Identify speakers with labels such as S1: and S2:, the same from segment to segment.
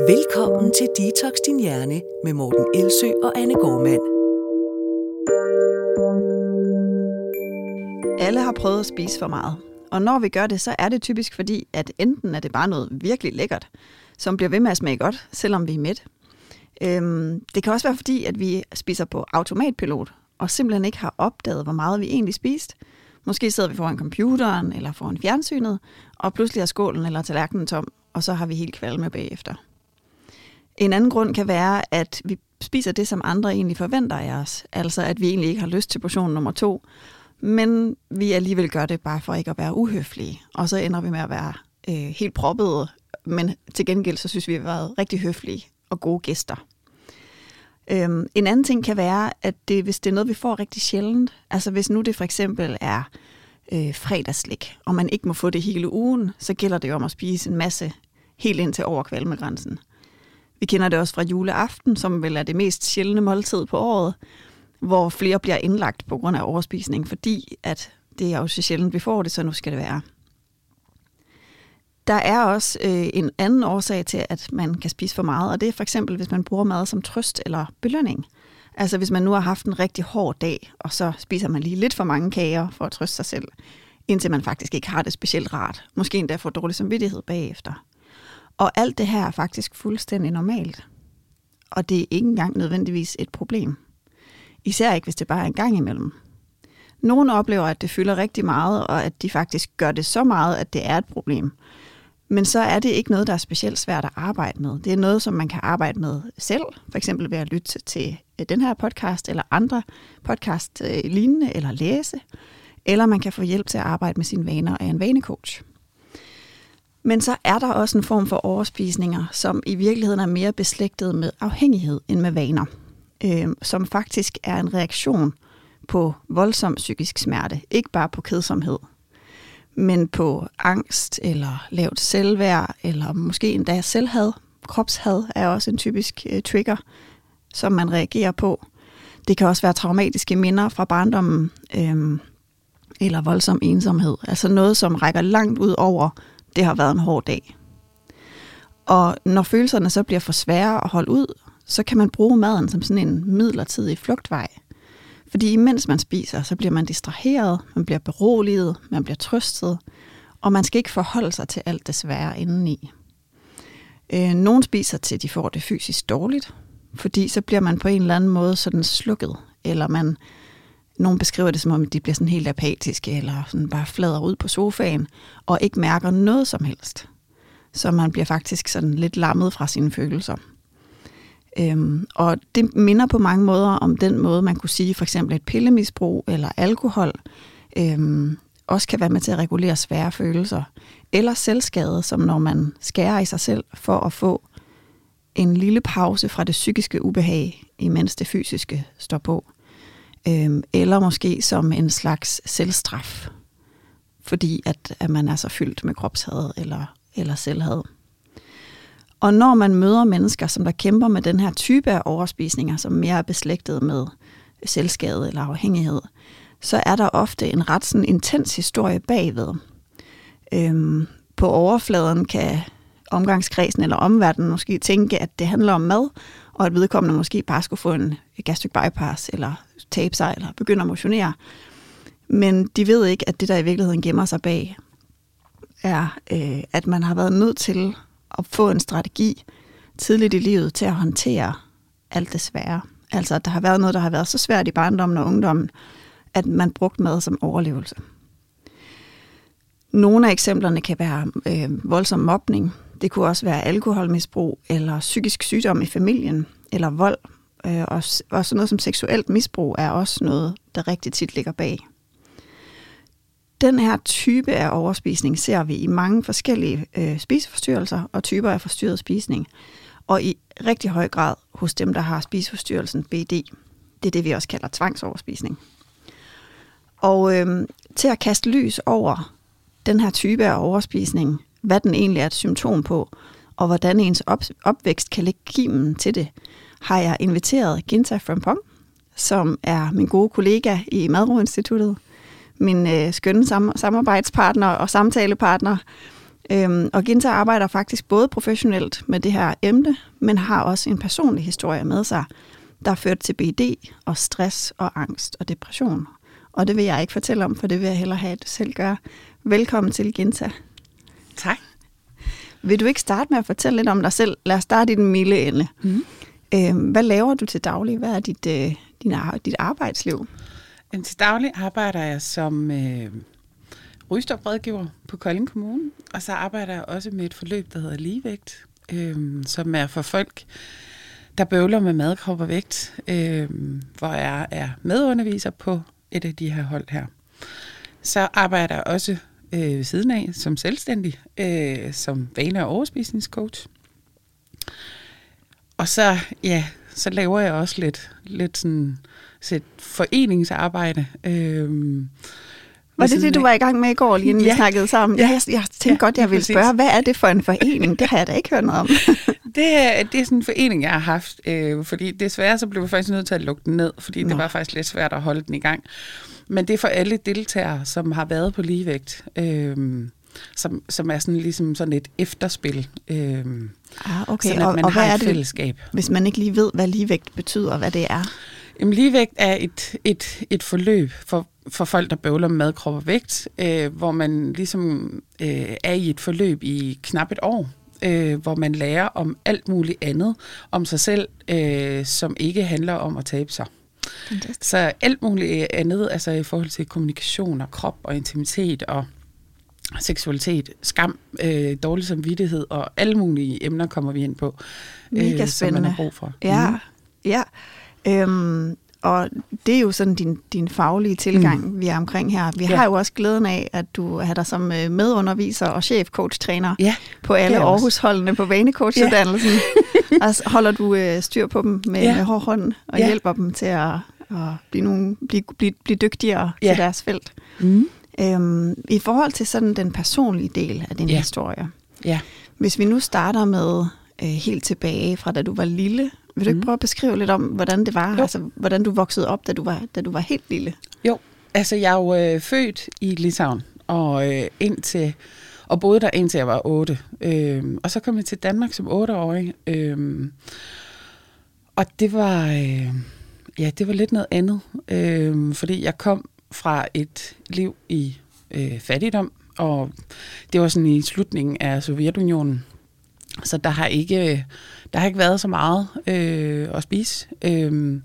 S1: Velkommen til Detox Din Hjerne med Morten Elsø og Anne Gormand.
S2: Alle har prøvet at spise for meget. Og når vi gør det, så er det typisk fordi, at enten er det bare noget virkelig lækkert, som bliver ved med at smage godt, selvom vi er midt. Øhm, det kan også være fordi, at vi spiser på automatpilot, og simpelthen ikke har opdaget, hvor meget vi egentlig spiste. Måske sidder vi foran computeren eller foran fjernsynet, og pludselig er skålen eller tallerkenen tom, og så har vi helt kvalme bagefter. En anden grund kan være, at vi spiser det, som andre egentlig forventer af os. Altså at vi egentlig ikke har lyst til portion nummer to, men vi alligevel gør det bare for ikke at være uhøflige. Og så ender vi med at være øh, helt proppede, men til gengæld så synes vi, at vi har været rigtig høflige og gode gæster. Øhm, en anden ting kan være, at det, hvis det er noget, vi får rigtig sjældent, altså hvis nu det for eksempel er øh, fredagslik, og man ikke må få det hele ugen, så gælder det jo om at spise en masse helt ind til over kvalmegrænsen. Vi kender det også fra juleaften, som vel er det mest sjældne måltid på året, hvor flere bliver indlagt på grund af overspisning, fordi at det er jo så sjældent, vi får det, så nu skal det være. Der er også øh, en anden årsag til, at man kan spise for meget, og det er for eksempel, hvis man bruger mad som trøst eller belønning. Altså hvis man nu har haft en rigtig hård dag, og så spiser man lige lidt for mange kager for at trøste sig selv, indtil man faktisk ikke har det specielt rart. Måske endda får dårlig samvittighed bagefter. Og alt det her er faktisk fuldstændig normalt. Og det er ikke engang nødvendigvis et problem. Især ikke, hvis det bare er en gang imellem. Nogle oplever, at det fylder rigtig meget, og at de faktisk gør det så meget, at det er et problem. Men så er det ikke noget, der er specielt svært at arbejde med. Det er noget, som man kan arbejde med selv, for eksempel ved at lytte til øh, den her podcast, eller andre podcast øh, lignende, eller læse. Eller man kan få hjælp til at arbejde med sine vaner af en vanecoach. Men så er der også en form for overspisninger, som i virkeligheden er mere beslægtet med afhængighed end med vaner. Øh, som faktisk er en reaktion på voldsom psykisk smerte, ikke bare på kedsomhed, men på angst eller lavt selvværd, eller måske endda selvhad. Kropshad er også en typisk øh, trigger, som man reagerer på. Det kan også være traumatiske minder fra barndommen, øh, eller voldsom ensomhed. Altså noget, som rækker langt ud over, det har været en hård dag. Og når følelserne så bliver for svære at holde ud, så kan man bruge maden som sådan en midlertidig flugtvej. Fordi imens man spiser, så bliver man distraheret, man bliver beroliget, man bliver trøstet, og man skal ikke forholde sig til alt det svære indeni. Øh, Nogle spiser til, de får det fysisk dårligt, fordi så bliver man på en eller anden måde sådan slukket, eller man, nogle beskriver det som om, de bliver sådan helt apatiske, eller sådan bare flader ud på sofaen, og ikke mærker noget som helst. Så man bliver faktisk sådan lidt lammet fra sine følelser. Øhm, og det minder på mange måder om den måde, man kunne sige for eksempel et pillemisbrug eller alkohol øhm, også kan være med til at regulere svære følelser. Eller selvskade, som når man skærer i sig selv for at få en lille pause fra det psykiske ubehag, imens det fysiske står på øh, eller måske som en slags selvstraf, fordi at, at man er så fyldt med kropshad eller, eller selvhad. Og når man møder mennesker, som der kæmper med den her type af overspisninger, som mere er beslægtet med selvskade eller afhængighed, så er der ofte en ret sådan intens historie bagved. Øhm, på overfladen kan omgangskredsen eller omverdenen måske tænke, at det handler om mad, og at vedkommende måske bare skulle få en gastric bypass, eller tabe sig, eller begynde at motionere. Men de ved ikke, at det, der i virkeligheden gemmer sig bag, er, øh, at man har været nødt til at få en strategi tidligt i livet til at håndtere alt det svære. Altså at der har været noget, der har været så svært i barndommen og ungdommen, at man brugte mad som overlevelse. Nogle af eksemplerne kan være øh, voldsom mobning. Det kunne også være alkoholmisbrug eller psykisk sygdom i familien eller vold. Øh, og, og sådan noget som seksuelt misbrug er også noget, der rigtig tit ligger bag. Den her type af overspisning ser vi i mange forskellige øh, spiseforstyrrelser og typer af forstyrret spisning. Og i rigtig høj grad hos dem, der har spiseforstyrrelsen BD. Det er det, vi også kalder tvangsoverspisning. Og øh, til at kaste lys over den her type af overspisning, hvad den egentlig er et symptom på, og hvordan ens op- opvækst kan lægge kimen til det, har jeg inviteret Ginta Frampong, som er min gode kollega i Madro Instituttet, min øh, skønne sam- samarbejdspartner og samtalepartner, Øhm, og Ginta arbejder faktisk både professionelt med det her emne, men har også en personlig historie med sig, der har ført til BD og stress og angst og depression. Og det vil jeg ikke fortælle om, for det vil jeg hellere have, at du selv gør. Velkommen til Ginta.
S3: Tak.
S2: Vil du ikke starte med at fortælle lidt om dig selv? Lad os starte i den milde ende. Mm. Øh, hvad laver du til daglig? Hvad er dit, øh, din, dit arbejdsliv?
S3: Jamen, til daglig arbejder jeg som øh, rygstoprådgiver på Kolding Kommune, og så arbejder jeg også med et forløb, der hedder Ligevægt, øh, som er for folk, der bøvler med mad, krop og vægt, øh, hvor jeg er medunderviser på et af de her hold her. Så arbejder jeg også øh, ved siden af som selvstændig, øh, som vane- og overspisningscoach. Og så, ja, så laver jeg også lidt, lidt sådan, et foreningsarbejde. Øhm,
S2: var det det, du var i gang med i går, lige inden ja. vi snakkede sammen? Ja. Jeg, jeg tænkte ja, godt, jeg ville spørge, hvad er det for en forening? Det har jeg da ikke hørt noget om.
S3: det, er, det er sådan en forening, jeg har haft, øh, fordi desværre så blev vi faktisk nødt til at lukke den ned, fordi Nå. det var faktisk lidt svært at holde den i gang. Men det er for alle deltagere, som har været på ligevægt, øh, som, som er sådan ligesom sådan et efterspil. Øh,
S2: ah, okay. Sådan, at man og, og har hvad er det, fællesskab. Hvis man ikke lige ved, hvad ligevægt betyder, og hvad det er?
S3: Jamen, ligevægt er et, et, et forløb for, for folk, der bøvler med krop og vægt, øh, hvor man ligesom øh, er i et forløb i knap et år, øh, hvor man lærer om alt muligt andet om sig selv, øh, som ikke handler om at tabe sig. Fantastisk. Så alt muligt andet, altså i forhold til kommunikation og krop og intimitet og seksualitet, skam, øh, dårlig samvittighed og alle mulige emner kommer vi ind på,
S2: øh,
S3: som man har brug for.
S2: Ja, mm. ja. Øhm, og det er jo sådan din, din faglige tilgang, mm. vi er omkring her. Vi ja. har jo også glæden af, at du har dig som øh, medunderviser og chef-coach-træner ja, på alle Aarhus-holdene på vanecoach-uddannelsen. Ja. og holder du øh, styr på dem med, ja. med hård hånd og ja. hjælper dem til at, at blive, nogle, blive, blive, blive dygtigere ja. til deres felt. Mm. Øhm, I forhold til sådan den personlige del af din ja. historie. Ja. Hvis vi nu starter med øh, helt tilbage fra da du var lille, vil du ikke mm. prøve at beskrive lidt om, hvordan det var, jo. altså hvordan du voksede op, da du var, da du var helt lille?
S3: Jo, altså jeg er jo øh, født i Litauen, og øh, indtil og boede der indtil jeg var 8. Øh, og så kom jeg til Danmark som 8-årig. Øh, og det var, øh, ja, det var lidt noget andet, øh, fordi jeg kom fra et liv i øh, fattigdom, og det var sådan i slutningen af Sovjetunionen. Så der har ikke, der har ikke været så meget øh, at spise. Øh,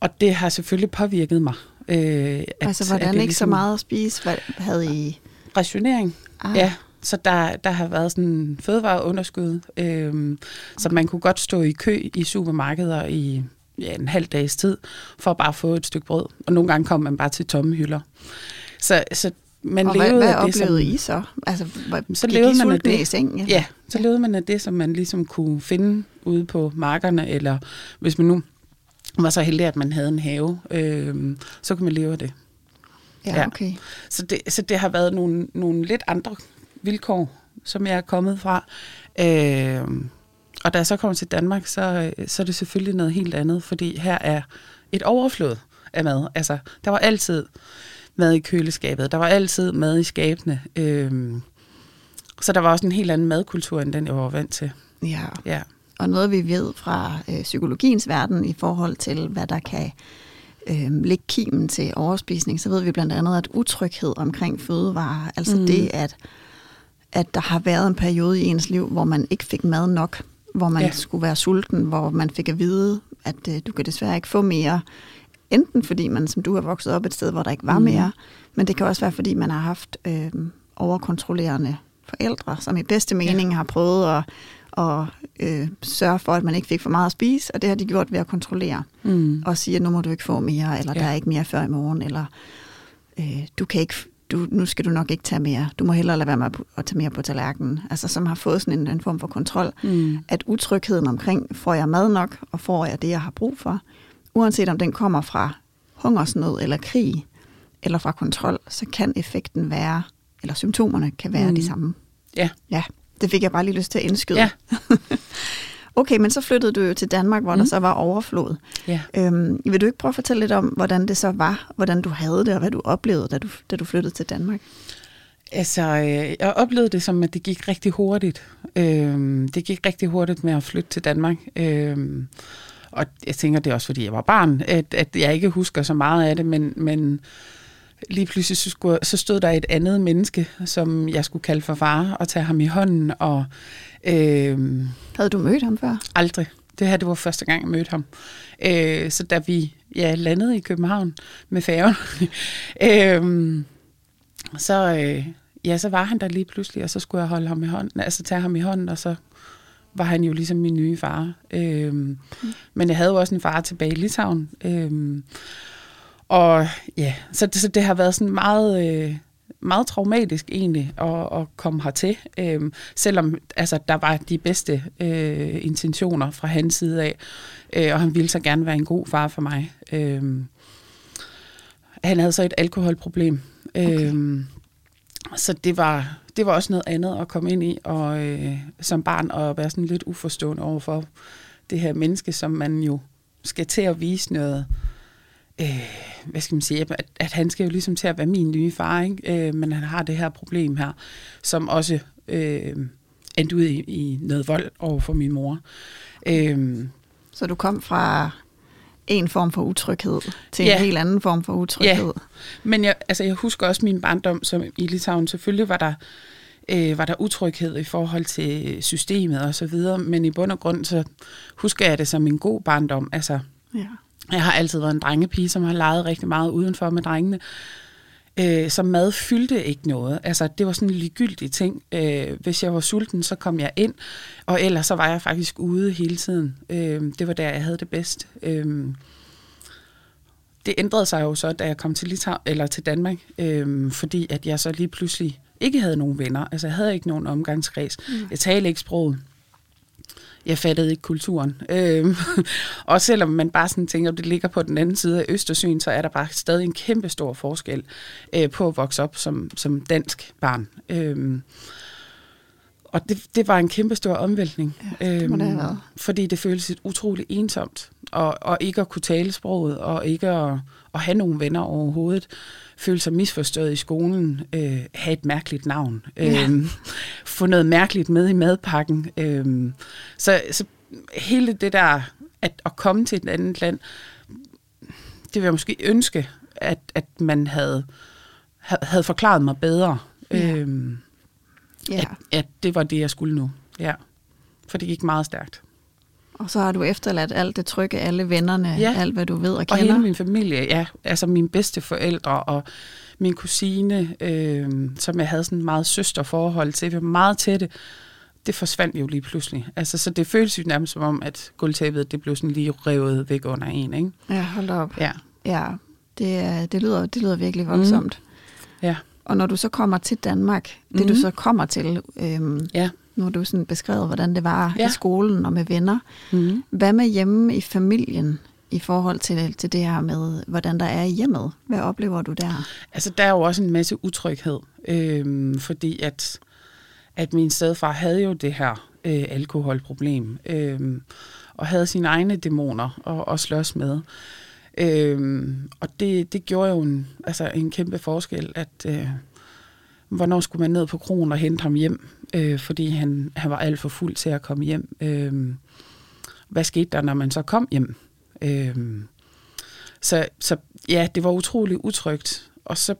S3: og det har selvfølgelig påvirket mig.
S2: Øh, at, altså hvordan at ikke ligesom, så meget at spise? Hvad havde I?
S3: Rationering, ah. ja. Så der, der har været sådan fødevareunderskud, øh, okay. så man kunne godt stå i kø i supermarkeder i ja, en halv dags tid, for at bare få et stykke brød. Og nogle gange kom man bare til tomme hylder. Så, så man
S2: og
S3: levede
S2: hvad, hvad
S3: af det,
S2: oplevede som, I så? Altså, så levede man af det. I seng,
S3: ja? ja, så levede man af det, som man ligesom kunne finde ude på markerne, eller hvis man nu var så heldig, at man havde en have, øh, så kunne man leve af det.
S2: Ja, okay. Ja.
S3: Så, det, så det har været nogle, nogle lidt andre vilkår, som jeg er kommet fra. Øh, og da jeg så kommer til Danmark, så, så er det selvfølgelig noget helt andet, fordi her er et overflod af mad. Altså, der var altid mad i køleskabet, der var altid mad i skabene. Øhm, så der var også en helt anden madkultur, end den jeg var vant til.
S2: Ja. ja. Og noget vi ved fra øh, psykologiens verden i forhold til, hvad der kan øh, lægge kimen til overspisning, så ved vi blandt andet, at utryghed omkring fødevarer, altså mm. det, at, at der har været en periode i ens liv, hvor man ikke fik mad nok, hvor man ja. skulle være sulten, hvor man fik at vide, at øh, du kan desværre ikke få mere, enten fordi man, som du har vokset op et sted, hvor der ikke var mm. mere, men det kan også være, fordi man har haft øh, overkontrollerende forældre, som i bedste mening ja. har prøvet at, at øh, sørge for, at man ikke fik for meget at spise, og det har de gjort ved at kontrollere. Mm. Og sige, at nu må du ikke få mere, eller ja. der er ikke mere før i morgen, eller øh, du kan ikke du, nu skal du nok ikke tage mere. Du må hellere lade være med at tage mere på tallerkenen. Altså som har fået sådan en, en form for kontrol. Mm. At utrygheden omkring, får jeg mad nok, og får jeg det, jeg har brug for, uanset om den kommer fra hungersnød eller krig, eller fra kontrol, så kan effekten være, eller symptomerne kan være mm. de samme.
S3: Ja.
S2: Ja, det fik jeg bare lige lyst til at indskyde. Ja. okay, men så flyttede du jo til Danmark, hvor mm. der så var overflod. Ja. Øhm, vil du ikke prøve at fortælle lidt om, hvordan det så var, hvordan du havde det, og hvad du oplevede, da du, da du flyttede til Danmark?
S3: Altså, øh, jeg oplevede det som, at det gik rigtig hurtigt. Øh, det gik rigtig hurtigt med at flytte til Danmark. Øh, og jeg tænker, det er også, fordi jeg var barn, at, at jeg ikke husker så meget af det, men, men lige pludselig så, skulle, så stod der et andet menneske, som jeg skulle kalde for far, og tage ham i hånden. Og, øh,
S2: Havde du mødt ham før?
S3: Aldrig. Det her det var første gang, jeg mødte ham. Øh, så da vi ja, landede i København med færgen, øh, så, øh, ja, så var han der lige pludselig, og så skulle jeg holde ham i hånden, altså tage ham i hånden, og så var han jo ligesom min nye far. Øh, mm. Men jeg havde jo også en far tilbage i Litauen. Øh, og ja, så det, så det har været sådan meget... Øh, meget traumatisk egentlig at, at komme hertil, øh, selvom altså, der var de bedste øh, intentioner fra hans side af, øh, og han ville så gerne være en god far for mig. Øh, han havde så et alkoholproblem, okay. øh, så det var, det var også noget andet at komme ind i, og øh, som barn og være sådan lidt uforstående over for det her menneske, som man jo skal til at vise noget, øh, hvad skal man sige, at, at han skal jo ligesom til at være min nye far, ikke? Øh, men han har det her problem her, som også øh, endte ud i, i noget vold over for min mor. Øh,
S2: så du kom fra en form for utryghed til ja. en helt anden form for utryghed. Ja.
S3: Men jeg, altså, jeg husker også min barndom som i Litauen. Selvfølgelig var der, øh, var der utryghed i forhold til systemet og så videre, men i bund og grund så husker jeg det som en god barndom. Altså, ja. Jeg har altid været en drengepige, som har leget rigtig meget udenfor med drengene. Øh, så mad fyldte ikke noget. Altså, det var sådan en ligegyldig ting. Øh, hvis jeg var sulten, så kom jeg ind, og ellers så var jeg faktisk ude hele tiden. Øh, det var der, jeg havde det bedst. Øh, det ændrede sig jo så, da jeg kom til, Litauen, eller til Danmark, øh, fordi at jeg så lige pludselig ikke havde nogen venner. Altså, jeg havde ikke nogen omgangskreds. Mm. Jeg talte ikke sproget jeg fattede ikke kulturen. Øh, og selvom man bare sådan tænker, at det ligger på den anden side af Østersøen, så er der bare stadig en kæmpe stor forskel øh, på at vokse op som, som dansk barn. Øh, og det, det var en kæmpe stor omvæltning.
S2: Ja, det må det.
S3: Fordi det føltes utroligt ensomt. Og, og ikke at kunne tale sproget, og ikke at, at have nogle venner overhovedet føle sig misforstået i skolen, øh, have et mærkeligt navn, øh, ja. få noget mærkeligt med i madpakken. Øh, så, så hele det der, at, at komme til et andet land, det vil jeg måske ønske, at, at man havde, havde forklaret mig bedre. Ja. Øh, ja. At, at det var det, jeg skulle nu. Ja. For det gik meget stærkt.
S2: Og så har du efterladt alt det trygge, alle vennerne, ja. alt hvad du ved og kender.
S3: Og hele min familie, ja. Altså mine bedste forældre og min kusine, øh, som jeg havde sådan et meget søsterforhold til. Vi var meget tætte. Det forsvandt jo lige pludselig. Altså, så det føles jo nærmest som om, at gulvtæppet det blev sådan lige revet væk under en. Ikke?
S2: Ja, hold op. Ja. ja det, det, lyder, det lyder virkelig voldsomt. Mm.
S3: Ja.
S2: Og når du så kommer til Danmark, det mm. du så kommer til, øhm, ja. Nu har du sådan beskrevet, hvordan det var ja. i skolen og med venner. Mm. Hvad med hjemme i familien i forhold til, til det her med, hvordan der er i hjemmet? Hvad oplever du der?
S3: Altså, der er jo også en masse utryghed, øh, fordi at, at min stedfar havde jo det her øh, alkoholproblem, øh, og havde sine egne dæmoner at, at slås med. Øh, og det, det gjorde jo en, altså en kæmpe forskel, at... Øh, hvornår skulle man ned på kronen og hente ham hjem, øh, fordi han, han var alt for fuld til at komme hjem. Øh, hvad skete der, når man så kom hjem? Øh, så, så ja, det var utrolig utrygt. Og så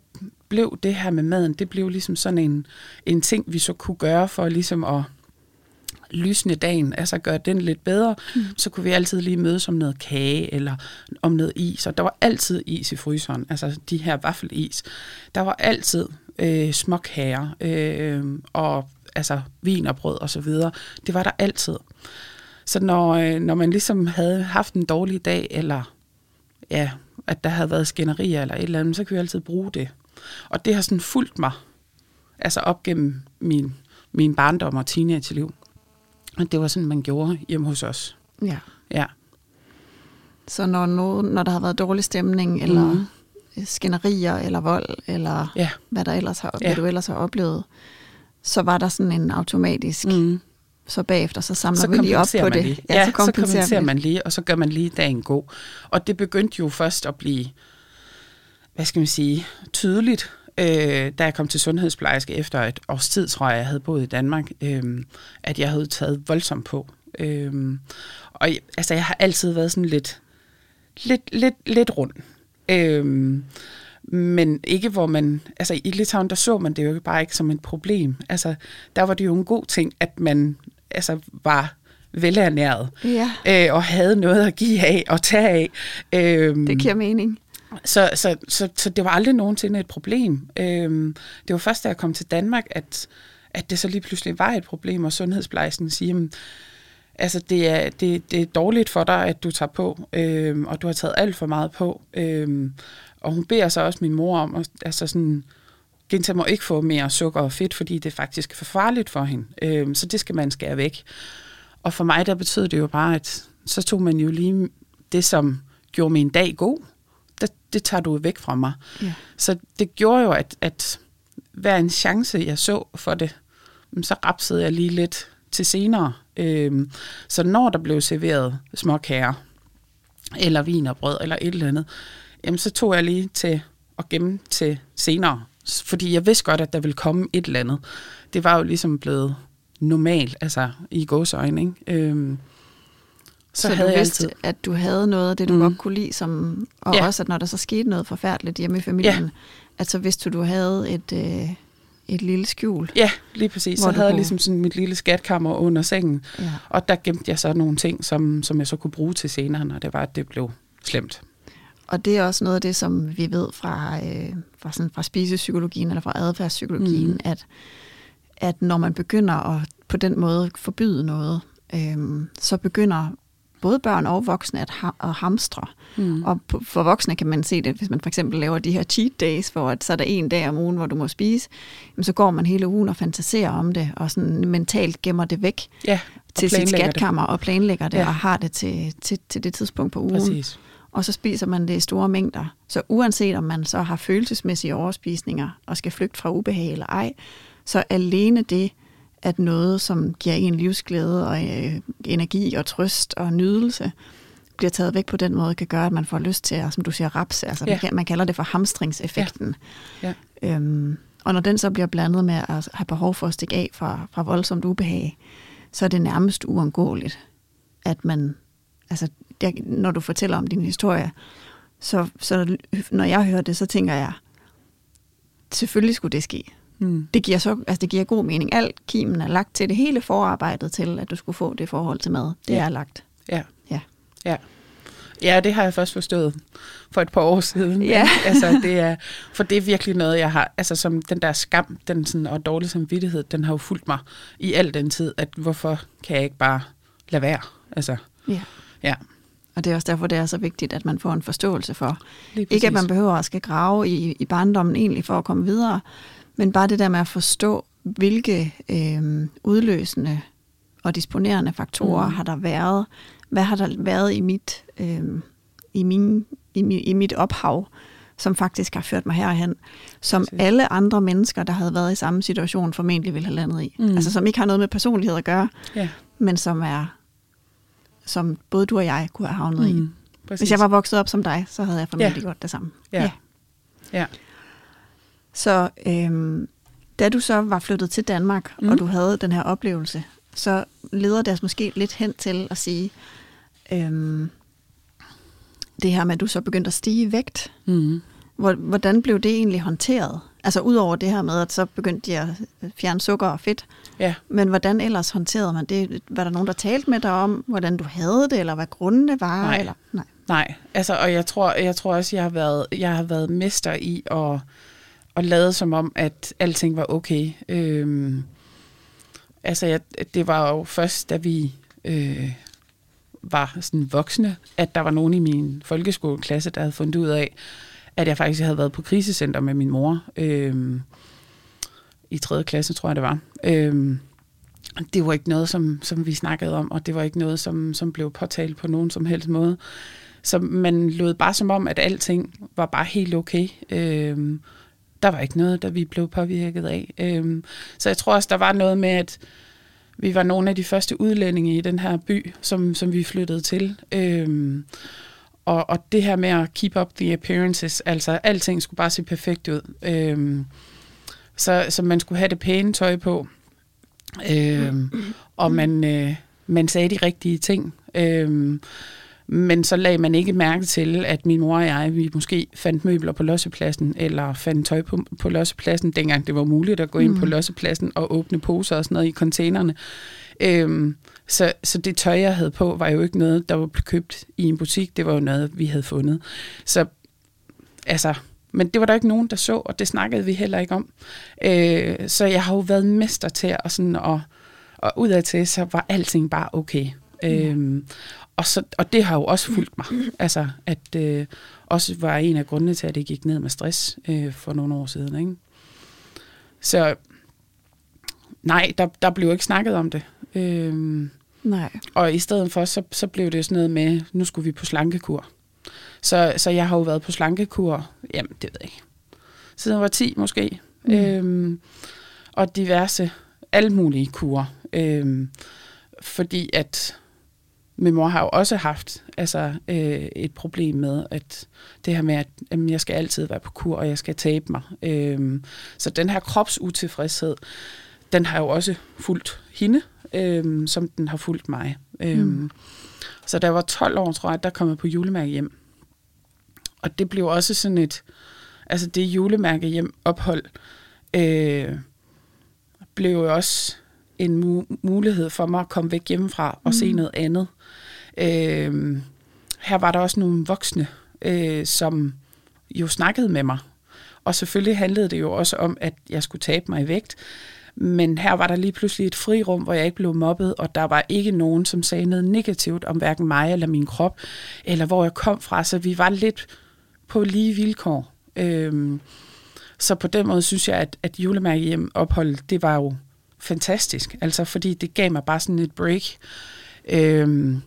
S3: blev det her med maden, det blev ligesom sådan en, en ting, vi så kunne gøre for ligesom at lysne dagen, altså gøre den lidt bedre, mm. så kunne vi altid lige mødes om noget kage eller om noget is. Og der var altid is i fryseren, altså de her vaffelis. Der var altid øh, småkager øh, og altså vin og brød og så videre. Det var der altid. Så når, øh, når man ligesom havde haft en dårlig dag, eller ja, at der havde været skænderier eller et eller andet, så kunne vi altid bruge det. Og det har sådan fulgt mig, altså op gennem min, min barndom og teenage-liv. Og det var sådan, man gjorde hjemme hos os.
S2: Ja.
S3: Ja.
S2: Så når, nogen, når der har været dårlig stemning, eller mm skænderier eller vold, eller ja. hvad, der ellers har, ja. hvad du ellers har oplevet, så var der sådan en automatisk, mm. så bagefter, så samler så vi lige op på det.
S3: Lige. Ja, ja, så kompenserer, så kompenserer man lige, og så gør man lige dagen god. Og det begyndte jo først at blive, hvad skal man sige, tydeligt, øh, da jeg kom til sundhedsplejerske efter et års tid, tror jeg, jeg havde boet i Danmark, øh, at jeg havde taget voldsomt på. Øh, og altså, jeg har altid været sådan lidt, lidt, lidt, lidt rund. Øh, men ikke hvor man, altså i Litauen, der så man det jo bare ikke som et problem. Altså, der var det jo en god ting, at man altså, var velernæret,
S2: Ja,
S3: øh, og havde noget at give af og tage af. Øh,
S2: det giver mening
S3: så, så, så, så det var aldrig nogensinde et problem. Øhm, det var først, da jeg kom til Danmark, at, at det så lige pludselig var et problem, og sundhedsplejersken siger, jamen, altså det er, det, det er dårligt for dig, at du tager på, øhm, og du har taget alt for meget på. Øhm, og hun beder så også min mor om, at, altså sådan, Genta må ikke få mere sukker og fedt, fordi det faktisk er for farligt for hende. Øhm, så det skal man skære væk. Og for mig, der betød det jo bare, at så tog man jo lige det, som gjorde min dag god, det, det tager du væk fra mig.
S2: Ja.
S3: Så det gjorde jo, at, at hver en chance, jeg så for det, mm, så rapsede jeg lige lidt til senere. Øhm, så når der blev serveret småkager, eller vin og brød, eller et eller andet, jamen så tog jeg lige til at gemme til senere. Fordi jeg vidste godt, at der ville komme et eller andet. Det var jo ligesom blevet normalt, altså i gåsøjne, ikke? Øhm, så,
S2: Så,
S3: havde
S2: du
S3: jeg
S2: vidste,
S3: altid...
S2: at du havde noget af det, du mm. Godt kunne lide, som, og
S3: Ja.
S2: også, at når der så skete noget forfærdeligt hjemme i familien, at så vidste du, du havde et, øh, et lille skjul.
S3: Ja, lige præcis. Så
S2: du
S3: havde jeg ligesom sådan mit lille skatkammer under sengen,
S2: Ja.
S3: og der gemte jeg så nogle ting, som, som jeg så kunne bruge til senere, når det var, at det blev slemt.
S2: Og det er også noget af det, som vi ved fra, øh, fra, sådan, fra spisepsykologien eller fra adfærdspsykologien, mm. At, at når man begynder at på den måde forbyde noget, øh, så begynder både børn og voksne at, ha- at hamstre.
S3: Mm.
S2: Og for voksne kan man se det, hvis man for eksempel laver de her cheat days, hvor at så er der en dag om ugen, hvor du må spise, jamen så går man hele ugen og fantaserer om det, og sådan mentalt gemmer det væk
S3: Ja,
S2: til sit
S3: planlægger det.
S2: skatkammer og planlægger det,
S3: ja.
S2: og har det til, til, til det tidspunkt på ugen.
S3: Præcis.
S2: Og så spiser man det i store mængder. Så uanset om man så har følelsesmæssige overspisninger og skal flygte fra ubehag eller ej, så alene det, at noget, som giver en livsglæde og øh, energi og trøst og nydelse, bliver taget væk på den måde, kan gøre, at man får lyst til at, som du siger, rapse. Altså,
S3: Ja.
S2: ja. man kalder det for hamstringseffekten.
S3: Ja.
S2: Øhm, og når den så bliver blandet med at have behov for at stikke af fra, fra voldsomt ubehag, så er det nærmest uundgåeligt, at man, altså, der, når du fortæller om din historie, så, så når jeg hører det, så tænker jeg, selvfølgelig skulle det ske.
S3: Mm.
S2: Det giver, så, altså det giver god mening. Alt kimen er lagt til det hele forarbejdet til, at du skulle få det forhold til mad. Det
S3: Ja.
S2: er lagt.
S3: Ja.
S2: Ja.
S3: Ja. Ja, det har jeg først forstået for et par år siden.
S2: Ja.
S3: altså, det er, for det er virkelig noget, jeg har, altså som den der skam den sådan, og dårlig samvittighed, den har jo fulgt mig i al den tid, at hvorfor kan jeg ikke bare lade være? Altså,
S2: Ja.
S3: ja.
S2: Og det er også derfor, det er så vigtigt, at man får en forståelse for. Ikke at man behøver at skal grave i, i barndommen egentlig for at komme videre, men bare det der med at forstå, hvilke øh, udløsende og disponerende faktorer
S3: Mm.
S2: har der været. Hvad har der været i mit, øh, i, min, i, mi, i mit ophav, som faktisk har ført mig herhen, som
S3: Præcis.
S2: alle andre mennesker, der havde været i samme situation, formentlig ville have landet i.
S3: Mm.
S2: Altså som ikke har noget med personlighed at gøre,
S3: Ja.
S2: men som er som både du og jeg kunne have havnet mm. i.
S3: Præcis.
S2: Hvis jeg var vokset op som dig, så havde jeg formentlig
S3: Ja.
S2: gjort det samme.
S3: Ja. Ja.
S2: Så øhm, da du så var flyttet til Danmark, mm. Og du havde den her oplevelse, så leder det os måske lidt hen til at sige, øhm, det her med, at du så begyndte at stige i vægt.
S3: Mm.
S2: Hvor- Hvordan blev det egentlig håndteret? Altså udover det her med, at så begyndte de at fjerne sukker og fedt.
S3: Ja.
S2: Men hvordan ellers håndterede man det? Var der nogen, der talte med dig om, hvordan du havde det, eller hvad grundene var?
S3: Nej.
S2: Eller? Nej.
S3: Nej, altså, og jeg tror, jeg tror også, jeg har været, jeg har været mester i at, og lade som om, at alting var okay. Øhm, altså, jeg, det var jo først, da vi øh, var sådan voksne, at der var nogen i min folkeskoleklasse, der havde fundet ud af, at jeg faktisk havde været på krisecenter med min mor. Øhm, I 3. klasse, tror jeg det var. Øhm, det var ikke noget, som, som vi snakkede om, og det var ikke noget, som, som blev påtalt på nogen som helst måde. Så man lod bare som om, at alting var bare helt okay. Øhm, der var ikke noget, der vi blev påvirket af. Øhm, så jeg tror også, der var noget med, at vi var nogle af de første udlændinge i den her by, som, som vi flyttede til. Øhm, og, og det her med at keep up the appearances, altså alting skulle bare se perfekt ud. Øhm, så, så man skulle have det pæne tøj på, øhm, og man, øh, man sagde de rigtige ting. Øhm, men så lagde man ikke mærke til, at min mor og jeg, vi måske fandt møbler på lossepladsen, eller fandt tøj på, på lossepladsen, dengang det var muligt at gå ind mm. på lossepladsen og åbne poser og sådan noget i containerne. Øhm, så, så det tøj, jeg havde på, var jo ikke noget, der var købt i en butik. Det var jo noget, vi havde fundet. Så altså, men det var der ikke nogen, der så, og det snakkede vi heller ikke om. Øh, så jeg har jo været mester til at sådan, og, og udad til, så var alting bare okay. Øhm, og, så, og det har jo også fulgt mig. Altså, at øh, også var en af grundene til, at det gik ned med stress øh, for nogle år siden. Ikke? Så nej, der, der blev ikke snakket om det. Øhm,
S2: Nej.
S3: Og i stedet for, så, så blev det sådan noget med, nu skulle vi på slankekur. Så, så jeg har jo været på slankekur, jamen det ved jeg ikke, siden jeg var 10 måske. Mm. Øhm, og diverse, alle mulige kurer. Øhm, fordi at min mor har jo også haft altså, øh, et problem med, at det her med, at jamen, jeg skal altid være på kur, og jeg skal tabe mig. Øhm, så den her kropsutilfredshed, den har jo også fulgt hende, øhm, som den har fulgt mig. Øhm, mm. Så da jeg var 12 år, tror jeg, der kom jeg på julemærke hjem. Og det blev også sådan et, altså det julemærke hjem ophold, øh, blev jo også en mu- mulighed for mig at komme væk hjemmefra og mm. se noget andet. Øh, her var der også nogle voksne, øh, som jo snakkede med mig. Og selvfølgelig handlede det jo også om, at jeg skulle tabe mig i vægt. Men her var der lige pludselig et frirum, hvor jeg ikke blev mobbet, og der var ikke nogen, som sagde noget negativt om hverken mig eller min krop, eller hvor jeg kom fra. Så vi var lidt på lige vilkår. Øhm, så på den måde synes jeg, at, at julemærke hjem ophold, det var jo fantastisk. Altså fordi det gav mig bare sådan et break. Øhm,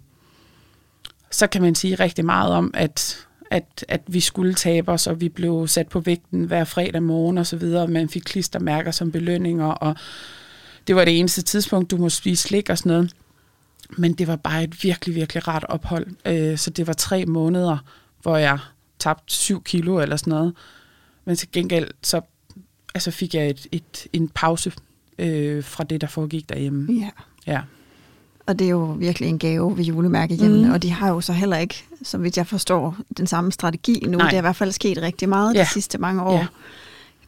S3: så kan man sige rigtig meget om, at, at, at vi skulle tabe os, og vi blev sat på vægten hver fredag morgen og så videre. Man fik klistermærker som belønninger, og det var det eneste tidspunkt, du må spise slik og sådan noget. Men det var bare et virkelig, virkelig rart ophold. Øh, så det var tre måneder, hvor jeg tabte syv kilo eller sådan noget. Men til gengæld, så altså fik jeg et, et, en pause øh, fra det, der foregik derhjemme.
S2: Ja.
S3: Ja.
S2: Og det er jo virkelig en gave ved julemærkehjemmene,
S3: Mm.
S2: og de har jo så heller ikke, så vidt jeg forstår, den samme strategi nu.
S3: Nej.
S2: Det er i hvert fald sket rigtig meget
S3: Ja.
S2: de sidste mange år.
S3: Ja.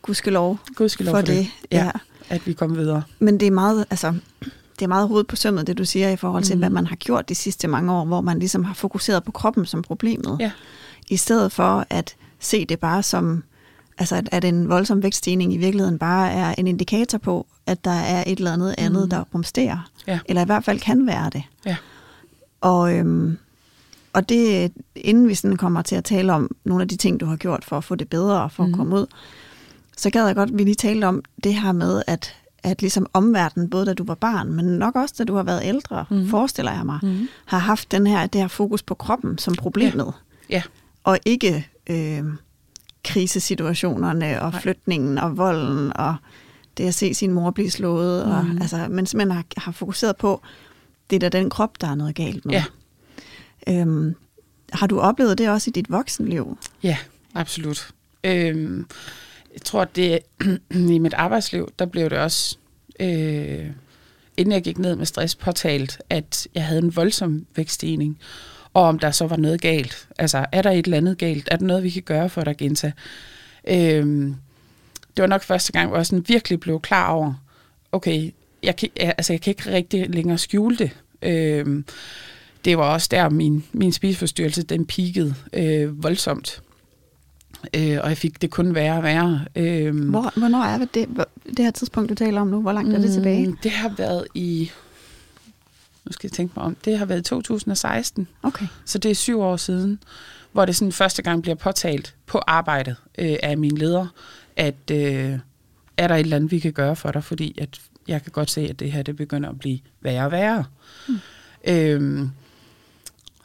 S2: Gudskelov
S3: Gudskelov
S2: for
S3: for det.
S2: det.
S3: Ja.
S2: Ja.
S3: At vi kom videre.
S2: Men det er meget, altså, det er meget hovedet på sømmet, det du siger, i forhold til, mm. hvad man har gjort de sidste mange år, hvor man ligesom har fokuseret på kroppen som problemet.
S3: Ja.
S2: I stedet for at se det bare som, altså at, en voldsom vækststigning i virkeligheden bare er en indikator på, at der er et eller andet andet,
S3: Mhm.
S2: der rumsterer.
S3: Ja.
S2: Eller i hvert fald kan være det.
S3: Ja.
S2: Og, øhm, og det, inden vi sådan kommer til at tale om nogle af de ting, du har gjort for at få det bedre og for
S3: Mhm.
S2: at komme ud, så gad jeg godt, at vi lige talte om det her med, at, at ligesom omverdenen, både da du var barn, men nok også da du har været ældre, mm. forestiller jeg mig,
S3: Mhm.
S2: har haft den her, det her fokus på kroppen som problemet,
S3: Ja.
S2: og ikke øh, krisesituationerne og flytningen og volden og det at se sin mor blive slået, og,
S3: Mhm.
S2: altså, men simpelthen har, har fokuseret på, det er da den krop, der er noget galt med.
S3: Ja.
S2: Øhm, har du oplevet det også i dit voksenliv?
S3: Ja, absolut. Øhm, jeg tror, at det i mit arbejdsliv, der blev det også, øh, inden jeg gik ned med stress, påtalt, at jeg havde en voldsom vækststigning, og om der så var noget galt. Altså, er der et eller andet galt? Er der noget, vi kan gøre for dig, Genta? Øhm, det var nok første gang, hvor jeg sådan virkelig blev klar over, okay, jeg kan, altså, jeg kan ikke rigtig længere skjule det. Øhm, det var også der, min, min spiseforstyrrelse, den peakede øh, voldsomt. Øh, og jeg fik det kun værre og værre. Øh,
S2: Hvor, hvornår er det, det her tidspunkt, du taler om nu? Hvor langt er det tilbage?
S3: Mm, Det har været i... Nu skal jeg tænke mig om. Det har været i 2016,
S2: Okay.
S3: så det er syv år siden, hvor det sådan første gang bliver påtalt på arbejdet øh, af min leder, at øh, er der et eller andet, vi kan gøre for dig, fordi at jeg kan godt se, at det her det begynder at blive værre og værre. Mm. Øhm,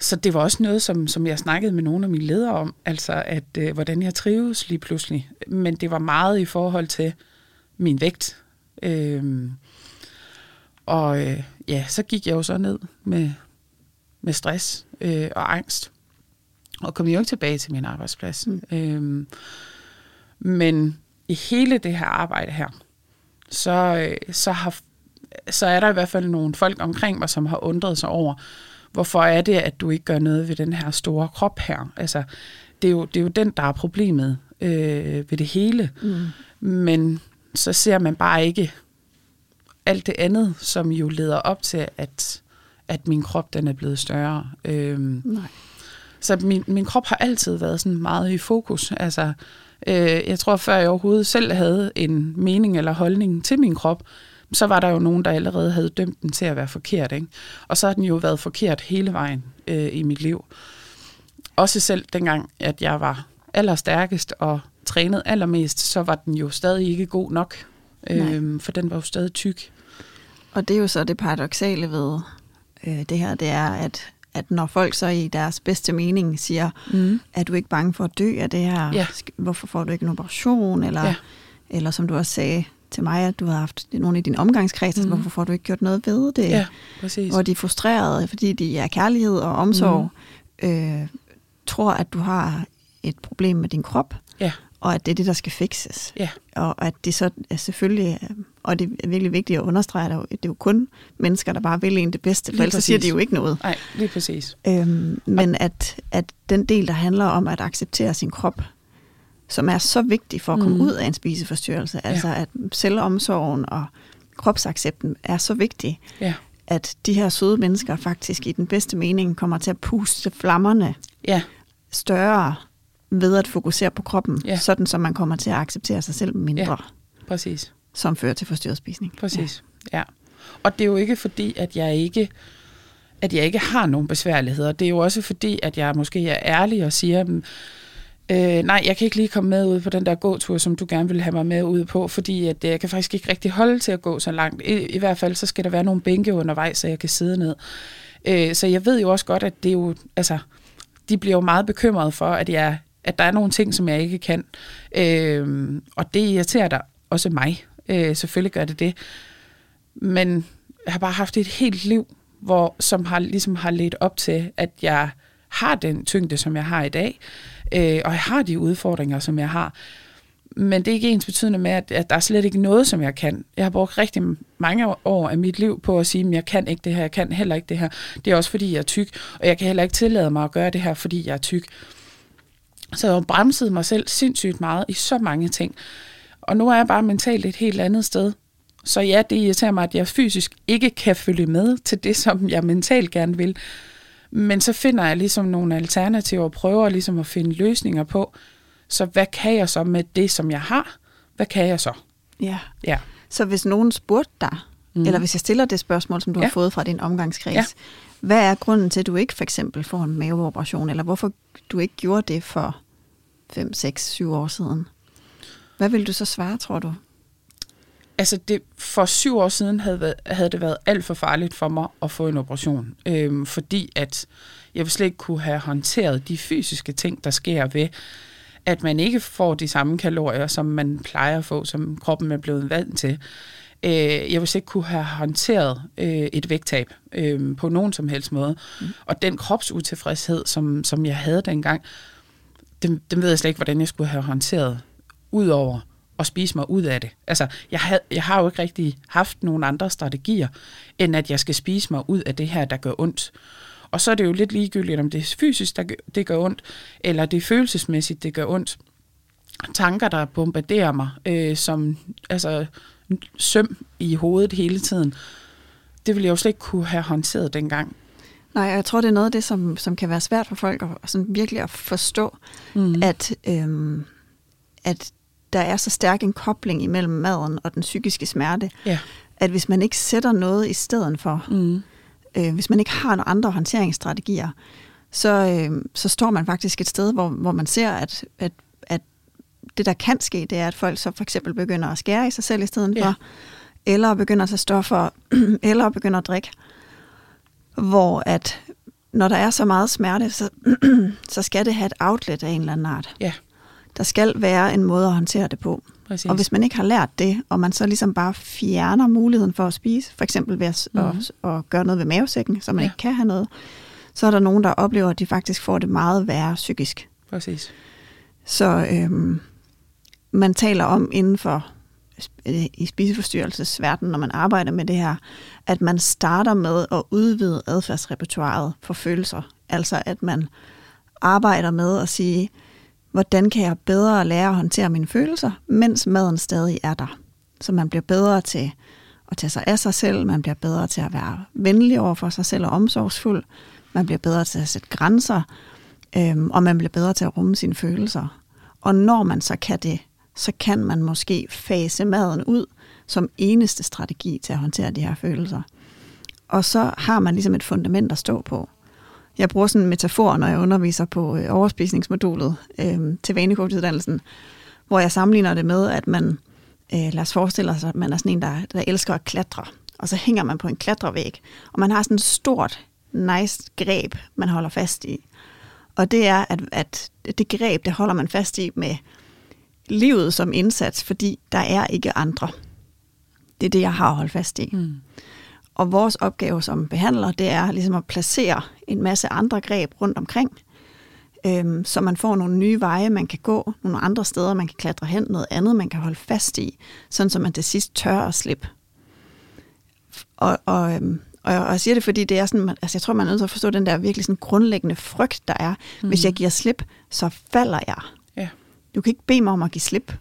S3: så det var også noget, som, som jeg snakkede med nogle af mine ledere om, altså at øh, hvordan jeg trives lige pludselig. Men det var meget i forhold til min vægt. Øhm, og øh, ja, så gik jeg jo så ned med, med stress øh, og angst. og kom jo ikke tilbage til min arbejdsplads. Mm. Øhm, men i hele det her arbejde her, så, øh, så, har, så er der i hvert fald nogle folk omkring mig, som har undret sig over, hvorfor er det, at du ikke gør noget ved den her store krop her? Altså, det er jo, det er jo den, der er problemet øh, ved det hele. Mm. Men så ser man bare ikke alt det andet, som jo leder op til, at, at min krop den er blevet større. Øhm, Nej. Så min, min krop har altid været sådan meget i fokus. Altså, øh, jeg tror, før jeg overhovedet selv havde en mening eller holdning til min krop, så var der jo nogen, der allerede havde dømt den til at være forkert. Ikke? Og så har den jo været forkert hele vejen øh, i mit liv. Også selv dengang, at jeg var allerstærkest og trænet allermest, så var den jo stadig ikke god nok. Øh, for den var jo stadig tyk.
S2: Og det er jo så det paradoxale ved øh, det her, det er, at, at når folk så i deres bedste mening siger, mm. er du ikke bange for at dø af det her? Ja. Hvorfor får du ikke en operation? Eller, ja. eller som du også sagde til mig, at du har haft nogle i din omgangskreds, mm. hvorfor får du ikke gjort noget ved det?
S3: Ja, præcis.
S2: Hvor de er frustrerede, fordi de er kærlighed og omsorg, mm. øh, tror, at du har et problem med din krop, ja. Og at det er det, der skal fikses. Ja. Og at det så er selvfølgelig, øh, og det er virkelig vigtigt at understrege, at det er jo kun mennesker, der bare vil en det bedste, for ellers siger de jo ikke noget.
S3: Nej, lige præcis.
S2: Øhm, men at, at den del, der handler om at acceptere sin krop, som er så vigtig for at komme mm. ud af en spiseforstyrrelse, ja. altså at selvomsorgen og kropsaccepten er så vigtig, ja. at de her søde mennesker faktisk i den bedste mening kommer til at puste flammerne ja. større ved at fokusere på kroppen, ja. sådan som man kommer til at acceptere sig selv mindre. Ja,
S3: præcis.
S2: Som fører til forstyrret spisning.
S3: Præcis, ja. ja. Og det er jo ikke fordi, at jeg ikke at jeg ikke har nogen besværligheder. Det er jo også fordi, at jeg måske er ærlig og siger, øh, nej, jeg kan ikke lige komme med ud på den der gåtur, som du gerne vil have mig med ud på, fordi at jeg kan faktisk ikke rigtig holde til at gå så langt. I, i hvert fald, så skal der være nogle bænke undervejs, så jeg kan sidde ned. Øh, så jeg ved jo også godt, at det er jo, altså, de bliver jo meget bekymrede for, at jeg at der er nogle ting, som jeg ikke kan. Øh, og det irriterer der også mig. Øh, selvfølgelig gør det det. Men jeg har bare haft et helt liv, hvor, som har, ligesom har ledt op til, at jeg har den tyngde, som jeg har i dag, øh, og jeg har de udfordringer, som jeg har. Men det er ikke ens betydende med, at, at der er slet ikke noget, som jeg kan. Jeg har brugt rigtig mange år af mit liv på at sige, at jeg kan ikke det her, jeg kan heller ikke det her. Det er også fordi, jeg er tyk, og jeg kan heller ikke tillade mig at gøre det her, fordi jeg er tyk. Så jeg har bremset mig selv sindssygt meget i så mange ting. Og nu er jeg bare mentalt et helt andet sted. Så ja, det irriterer mig, at jeg fysisk ikke kan følge med til det, som jeg mentalt gerne vil. Men så finder jeg ligesom nogle alternativer og prøver ligesom at finde løsninger på. Så hvad kan jeg så med det, som jeg har? Hvad kan jeg så?
S2: Ja. ja. Så hvis nogen spurgte dig, mm. eller hvis jeg stiller det spørgsmål, som du ja. har fået fra din omgangskreds, ja. hvad er grunden til, at du ikke for eksempel får en maveoperation, eller hvorfor du ikke gjorde det for 5, 6, 7 år siden. Hvad vil du så svare, tror du?
S3: Altså, det, for syv år siden havde, havde det været alt for farligt for mig at få en operation. Øhm, fordi at jeg slet ikke kunne have håndteret de fysiske ting, der sker ved, at man ikke får de samme kalorier, som man plejer at få, som kroppen er blevet vant til. Øh, jeg vil ikke kunne have håndteret øh, et vægttab øh, på nogen som helst måde. Mm. Og den kropsutilfredshed, som, som jeg havde dengang, dem, dem ved jeg slet ikke, hvordan jeg skulle have håndteret, udover at spise mig ud af det. Altså, jeg, had, jeg har jo ikke rigtig haft nogen andre strategier, end at jeg skal spise mig ud af det her, der gør ondt. Og så er det jo lidt ligegyldigt, om det er fysisk, der, det gør ondt, eller det er følelsesmæssigt, det gør ondt. Tanker, der bombarderer mig, øh, som altså, søm i hovedet hele tiden, det ville jeg jo slet ikke kunne have håndteret dengang.
S2: Nej, jeg tror, det er noget af det, som, som kan være svært for folk at sådan virkelig at forstå, mm. at, øhm, at der er så stærk en kobling imellem maden og den psykiske smerte, ja. at hvis man ikke sætter noget i stedet for, mm. øh, hvis man ikke har nogle andre håndteringsstrategier, så, øh, så står man faktisk et sted, hvor, hvor man ser, at, at, at det, der kan ske, det er, at folk så for eksempel begynder at skære i sig selv i stedet ja. for, eller begynder at tage stoffer, eller begynder at drikke hvor at når der er så meget smerte, så, så skal det have et outlet af en eller anden art. Ja. Der skal være en måde at håndtere det på. Præcis. Og hvis man ikke har lært det, og man så ligesom bare fjerner muligheden for at spise, for eksempel ved at, mm-hmm. at, at gøre noget ved mavesækken, så man ja. ikke kan have noget, så er der nogen, der oplever, at de faktisk får det meget værre psykisk.
S3: Præcis.
S2: Så øhm, man taler om inden for øh, i spiseforstyrrelsesverdenen, når man arbejder med det her, at man starter med at udvide adfærdsrepertoiret for følelser. Altså at man arbejder med at sige, hvordan kan jeg bedre lære at håndtere mine følelser, mens maden stadig er der. Så man bliver bedre til at tage sig af sig selv, man bliver bedre til at være venlig over for sig selv og omsorgsfuld, man bliver bedre til at sætte grænser, øhm, og man bliver bedre til at rumme sine følelser. Og når man så kan det, så kan man måske fase maden ud som eneste strategi til at håndtere de her følelser. Og så har man ligesom et fundament at stå på. Jeg bruger sådan en metafor, når jeg underviser på øh, overspisningsmodulet øh, til vanekortuddannelsen, hvor jeg sammenligner det med, at man, øh, lad os forestille sig, at man er sådan en, der, der elsker at klatre, og så hænger man på en klatrevæg, og man har sådan et stort, nice greb, man holder fast i. Og det er, at, at det greb, det holder man fast i med livet som indsats, fordi der er ikke andre. Det er det, jeg har holdt fast i. Mm. Og vores opgave som behandler, det er ligesom at placere en masse andre greb rundt omkring, øhm, så man får nogle nye veje, man kan gå, nogle andre steder, man kan klatre hen, noget andet, man kan holde fast i, sådan så man til sidst tør at slippe. Og, og, øhm, og, jeg, og jeg siger det, fordi det er sådan, altså jeg tror, man er nødt til at forstå den der virkelig sådan grundlæggende frygt, der er. Mm. Hvis jeg giver slip, så falder jeg. Du kan ikke bede mig om at give slip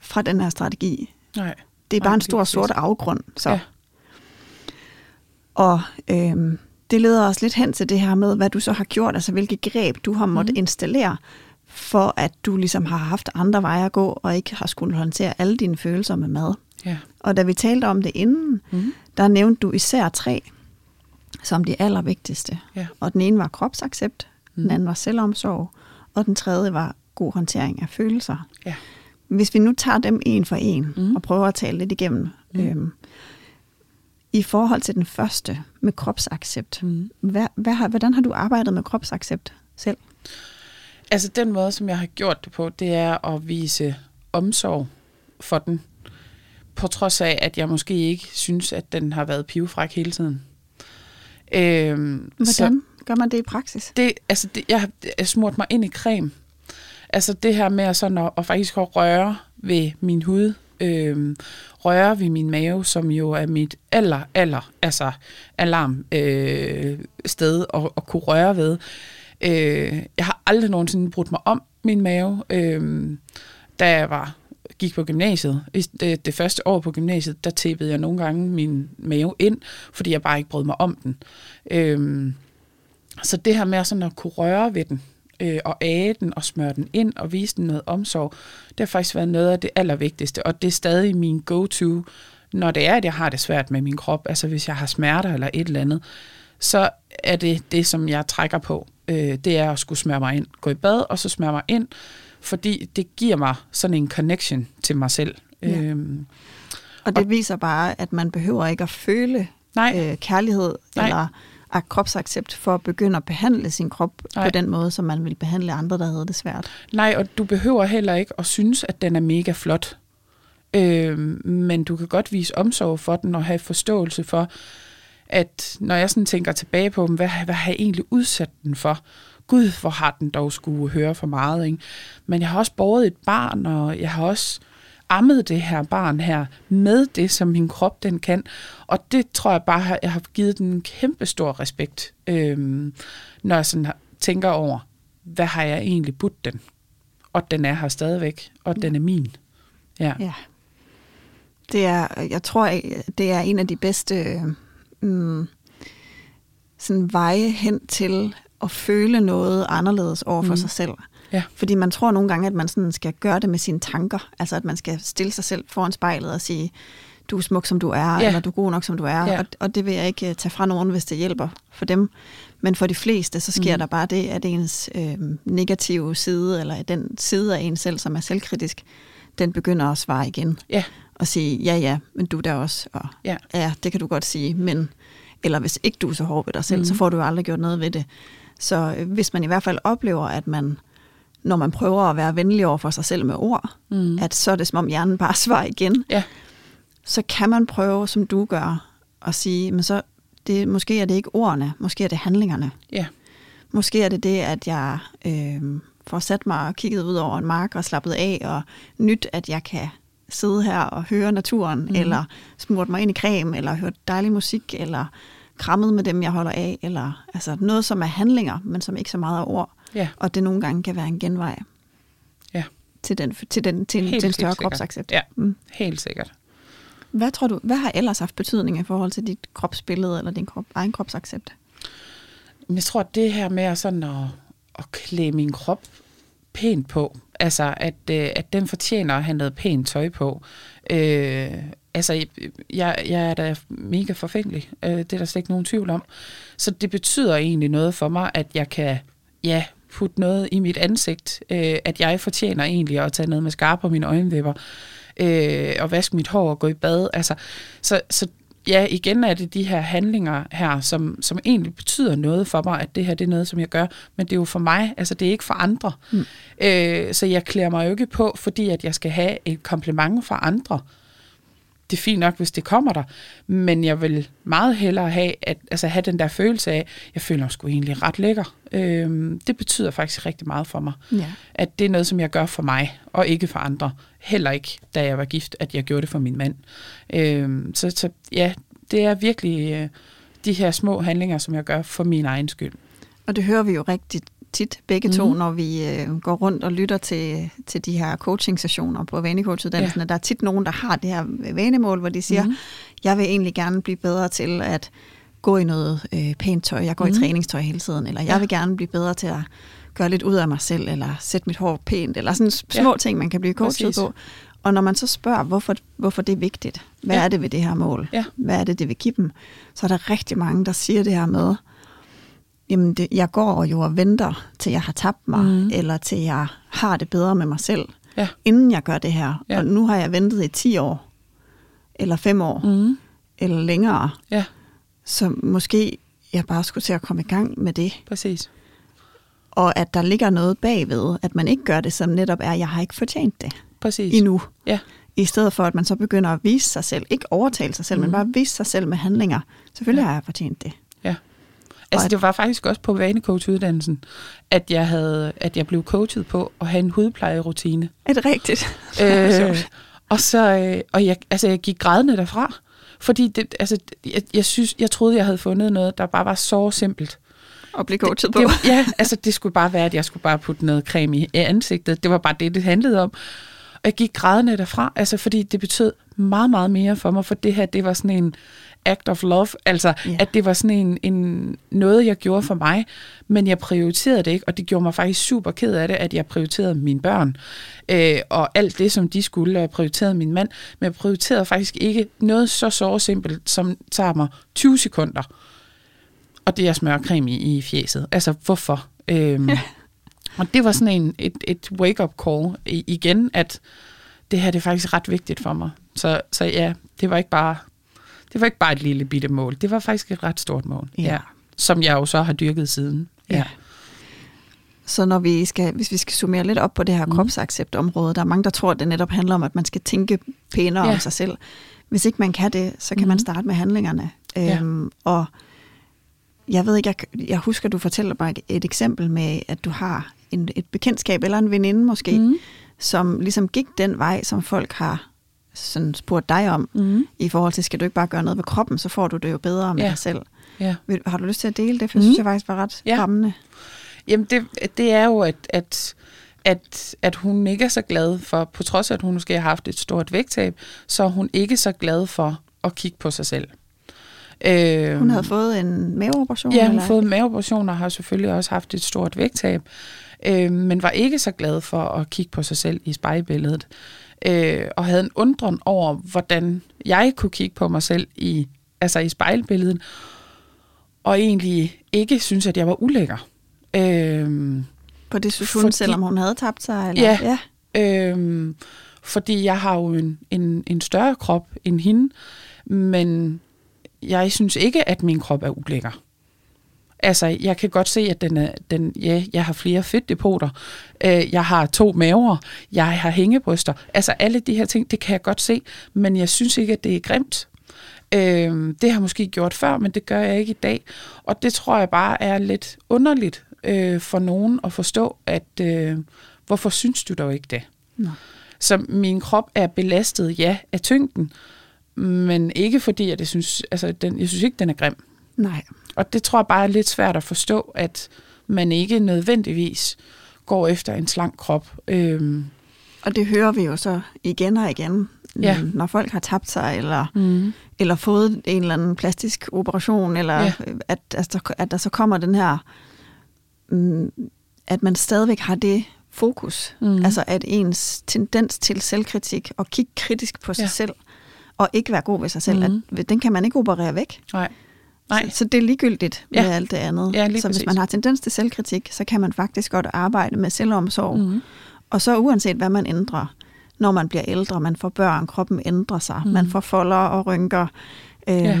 S2: fra den her strategi.
S3: Nej.
S2: Det er bare
S3: Nej,
S2: en stor sort afgrund. Så.
S3: Ja.
S2: Og øhm, det leder os lidt hen til det her med, hvad du så har gjort, altså hvilke greb du har måttet
S3: Mhm.
S2: mm. installere, for at du ligesom har haft andre veje at gå, og ikke har skulle håndtere alle dine følelser med mad.
S3: Ja.
S2: Og da vi talte om det inden,
S3: Mm.
S2: der nævnte du især tre som de allervigtigste.
S3: Ja.
S2: Og den ene var kropsaccept,
S3: Mm.
S2: den anden var selvomsorg, og den tredje var god håndtering af følelser.
S3: Ja.
S2: Hvis vi nu tager dem en for en
S3: Mm.
S2: og prøver at tale lidt igennem.
S3: Mm.
S2: Øhm, I forhold til den første med kropsaccept,
S3: Mm.
S2: hvad, hvad har, hvordan har du arbejdet med kropsaccept selv?
S3: Altså den måde, som jeg har gjort det på, det er at vise omsorg for den. På trods af, at jeg måske ikke synes, at den har været pivfræk hele tiden. Øhm,
S2: Hvordan
S3: Så
S2: gør man det i praksis?
S3: det, altså det, jeg har smurt mig ind i creme. Altså det her med at, sådan at, at faktisk at røre ved min hud, øh, røre ved min mave, som jo er mit aller, aller altså alarm øh, sted at, at kunne røre ved. Øh, jeg har aldrig nogensinde brudt mig om min mave. Øh, da jeg var gik på gymnasiet, det, det første år på gymnasiet, der tæppede jeg nogle gange min mave ind, fordi jeg bare ikke brød mig om den. Øh, så det her med sådan at kunne røre ved den, øh, og age den og smøre den ind og vise den noget omsorg, det har faktisk været noget af det allervigtigste, og det er stadig min go-to, når det er, at jeg har det svært med min krop, altså hvis jeg har smerter eller et eller andet, så er det det, som jeg trækker på. Øh, det er at skulle smøre mig ind. Gå i bad, og så smøre mig ind, fordi det giver mig sådan en connection til mig selv.
S2: Ja.
S3: Øhm,
S2: Og det viser bare, at man behøver ikke at føle
S3: nej,
S2: øh, kærlighed
S3: Nej.
S2: eller kropsaccept for at begynde at behandle sin krop
S3: Nej.
S2: på den måde, som man vil behandle andre, der havde det svært.
S3: Nej, og du behøver heller ikke at synes, at den er mega flot. Øh, men du kan godt vise omsorg for den og have forståelse for, at når jeg sådan tænker tilbage på dem, hvad, hvad har jeg egentlig udsat den for? Gud, hvor har den dog skulle høre for meget. Ikke? Men jeg har også båret et barn, og jeg har også ammet det her barn her med det, som min krop den kan. Og det tror jeg bare, har- jeg har givet den en kæmpe stor respekt, øhm, når jeg sådan tænker over, hvad har jeg egentlig budt den? Og den er her stadigvæk, og den er min. Ja.
S2: Ja. Det er, jeg tror, det er en af de bedste mm, sådan veje hen til at føle noget anderledes over for
S3: Mm.
S2: sig selv.
S3: Ja.
S2: Fordi man tror nogle gange, at man sådan skal gøre det med sine tanker. Altså at man skal stille sig selv foran spejlet og sige, du er smuk som du er,
S3: Ja.
S2: eller du er god nok som du er.
S3: Ja.
S2: Og, og det vil jeg ikke øh, tage fra nogen, hvis det hjælper for dem. Men for de fleste, så sker
S3: Mm.
S2: der bare det, at ens øh, negative side, eller den side af en selv, som er selvkritisk, den begynder at svare igen.
S3: Ja.
S2: Og sige, ja ja, men du er der også. Og
S3: Ja.
S2: ja, det kan du godt sige, men... Eller hvis ikke du er så hård ved dig selv, mm. så får du jo aldrig gjort noget ved det. Så øh, hvis man i hvert fald oplever, at man, når man prøver at være venlig over for sig selv med ord,
S3: Mm.
S2: at så er det som om hjernen bare svarer igen,
S3: Ja.
S2: så kan man prøve, som du gør, at sige, men så det, måske er det ikke ordene, måske er det handlingerne.
S3: Ja.
S2: Måske er det det, at jeg øh, får sat mig og kigget ud over en mark og slappet af, og nyt, at jeg kan sidde her og høre naturen, mm. eller smurt mig ind i creme, eller høre dejlig musik, eller krammet med dem, jeg holder af, eller altså noget, som er handlinger, men som ikke så meget er ord.
S3: Ja.
S2: Og det nogle gange kan være en genvej
S3: Ja.
S2: til, den, til, den, til, en,
S3: Helt,
S2: til en større kropsaccept.
S3: Ja.
S2: Mm.
S3: Helt sikkert.
S2: Hvad tror du, hvad har ellers haft betydning i forhold til dit kropsbillede, eller din krop, egen kropsaccept?
S3: Jeg tror, at det her med sådan at, at klæde min krop pænt på, altså at, øh, at den fortjener at have noget pænt tøj på. Øh, altså, jeg, jeg er da mega forfængelig. Øh, det er der slet ikke nogen tvivl om. Så det betyder egentlig noget for mig, at jeg kan ja, putte noget i mit ansigt. Øh, at jeg fortjener egentlig at tage noget med skarpe på mine øjenvipper. Øh, og vaske mit hår og gå i bad. Altså, så, så ja, igen er det de her handlinger her, som, som egentlig betyder noget for mig, at det her det er noget, som jeg gør, men det er jo for mig, altså det er ikke for andre. Mm. Øh, så jeg klæder mig jo ikke på, fordi at jeg skal have et kompliment fra andre. Det er fint nok, hvis det kommer der, men jeg vil meget hellere have, at, altså have den der følelse af, jeg føler mig sgu egentlig ret lækker. Øh, det betyder faktisk rigtig meget for mig.
S2: Ja.
S3: At det er noget, som jeg gør for mig, og ikke for andre. Heller ikke, da jeg var gift, at jeg gjorde det for min mand. Øhm, så, så ja, det er virkelig øh, de her små handlinger, som jeg gør for min egen skyld.
S2: Og det hører vi jo rigtig tit begge to,
S3: Mhm.
S2: når vi øh, går rundt og lytter til, til de her coaching-sessioner på vanecoachuddannelsen.
S3: Ja.
S2: Der er tit nogen, der har det her vanemål, hvor de siger,
S3: Mhm.
S2: mm. jeg vil egentlig gerne blive bedre til at gå i noget øh, pænt tøj. Jeg går mm.
S3: Mhm.
S2: i træningstøj hele tiden. Eller jeg
S3: Ja.
S2: vil gerne blive bedre til at gøre lidt ud af mig selv, eller sætte mit hår pænt, eller sådan små
S3: Ja.
S2: ting, man kan blive coachet
S3: Præcis.
S2: på. Og når man så spørger, hvorfor, hvorfor det er vigtigt, hvad
S3: Ja.
S2: er det ved det her mål,
S3: Ja.
S2: hvad er det, det vil give dem, så er der rigtig mange, der siger det her med, jamen det, jeg går jo og venter, til jeg har tabt mig,
S3: Mhm.
S2: mm. eller til jeg har det bedre med mig selv,
S3: Ja.
S2: inden jeg gør det her.
S3: Ja.
S2: Og nu har jeg ventet i 10 år, eller 5 år, mm.
S3: Mm.
S2: eller længere,
S3: Ja,
S2: så måske jeg bare skulle til at komme i gang med det.
S3: præcis.
S2: Og at der ligger noget bagved, at man ikke gør det, som netop er, jeg har ikke fortjent det
S3: Præcis.
S2: endnu.
S3: Ja,
S2: I stedet for, at man så begynder at vise sig selv, ikke overtale sig selv, mm. men bare vise sig selv med handlinger. Selvfølgelig
S3: Ja.
S2: har jeg fortjent det.
S3: Altså, det var faktisk også på vanecoachuddannelsen, at jeg, havde, at jeg blev coachet på at have en hudplejerutine.
S2: Er det rigtigt?
S3: øh, og så, øh, og jeg, altså, jeg gik grædende derfra, fordi det, altså, jeg, jeg, synes, jeg troede, jeg havde fundet noget, der bare var så simpelt.
S2: at blive coachet på.
S3: Det, ja, altså det skulle bare være, at jeg skulle bare putte noget creme i i ansigtet. Det var bare det, det handlede om. Og jeg gik grædende derfra, altså fordi det betød meget, meget mere for mig, for det her, det var sådan en act of love, altså
S2: Ja.
S3: at det var sådan en, en noget, jeg gjorde for mig, men jeg prioriterede det ikke, og det gjorde mig faktisk super ked af det, at jeg prioriterede mine børn, øh, og alt det, som de skulle, og jeg prioriterede min mand, men jeg prioriterede faktisk ikke noget så så simpelt, som tager mig 20 sekunder, og det er smørcreme i, i fjeset. Altså, hvorfor? Øhm, og det var sådan en, et, et wake-up call igen, at det her det er faktisk ret vigtigt for mig. Så, så ja, det var ikke bare det var ikke bare et lille bitte mål. Det var faktisk et ret stort mål.
S2: Ja.
S3: Som jeg jo så har dyrket siden.
S2: Ja. Så når vi skal, hvis vi skal summere lidt op på det her mm. kropsacceptområde, der er mange, der tror, at det netop handler om, at man skal tænke pænere
S3: Ja.
S2: om sig selv. Hvis ikke man kan det, så kan mm. man
S3: Mhm.
S2: starte med handlingerne.
S3: Ja.
S2: Øhm, og jeg ved ikke, jeg, jeg husker, du fortæller mig et, et eksempel med, at du har en, et bekendtskab eller en veninde måske. Mm. som ligesom gik den vej, som folk har sådan spurgt dig om,
S3: Mm.
S2: i forhold til, skal du ikke bare gøre noget ved kroppen, så får du det jo bedre med
S3: Ja.
S2: dig selv.
S3: Ja.
S2: Har du lyst til at dele det? For mm.
S3: Mhm.
S2: synes jeg faktisk var ret
S3: Ja.
S2: rammende.
S3: Jamen, det, det er jo, at, at, at, at hun ikke er så glad for, på trods af, at hun måske har haft et stort vægttab, så er hun ikke så glad for at kigge på sig selv. Øh,
S2: Hun havde fået en maveoperation?
S3: Ja, hun har fået maveoperationer og har selvfølgelig også haft et stort vægttab, øh, men var ikke så glad for at kigge på sig selv i spejlbilledet. Øh, og havde en undren over, hvordan jeg kunne kigge på mig selv i, altså i spejlbilledet, og egentlig ikke synes, at jeg var ulækker. Øh,
S2: På det synes hun,
S3: Fordi-
S2: selvom hun havde tabt sig? Eller?
S3: Ja.
S2: ja.
S3: Øhm, fordi jeg har jo en, en, en større krop end hende, men jeg synes ikke, at min krop er ulækker. Altså, jeg kan godt se, at den er, den, ja, jeg har flere fedtdepoter, øh, jeg har to maver, jeg har hængebryster. Altså, alle de her ting, det kan jeg godt se, men jeg synes ikke, at det er grimt. Øh, det har jeg måske gjort før, men det gør jeg ikke i dag. Og det tror jeg bare er lidt underligt, øh, for nogen at forstå, at øh, hvorfor synes du dog ikke det?
S2: Nå.
S3: Så min krop er belastet, ja, af tyngden, men ikke fordi, at jeg synes, altså, den, jeg synes ikke, den er grim.
S2: Nej.
S3: Og det tror jeg bare er lidt svært at forstå, at man ikke nødvendigvis går efter en slank krop. Øhm,
S2: Og det hører vi jo så igen og igen,
S3: Ja.
S2: når folk har tabt sig, eller,
S3: mm.
S2: eller fået en eller anden plastisk operation, eller
S3: Ja.
S2: at, altså, at der så kommer den her, mm, at man stadigvæk har det fokus.
S3: Mhm.
S2: Altså at ens tendens til selvkritik og kigge kritisk på sig
S3: Ja.
S2: selv, og ikke være god ved sig selv,
S3: Mhm.
S2: at den kan man ikke operere væk.
S3: Nej. Nej.
S2: Så, så det er ligegyldigt
S3: Ja.
S2: med alt det andet.
S3: Ja,
S2: så hvis man har tendens til selvkritik, så kan man faktisk godt arbejde med selvomsorg.
S3: Mm.
S2: Og så uanset hvad man ændrer, når man bliver ældre, man får børn, kroppen ændrer sig,
S3: Mm.
S2: man får folder og rynker, øhm,
S3: Ja.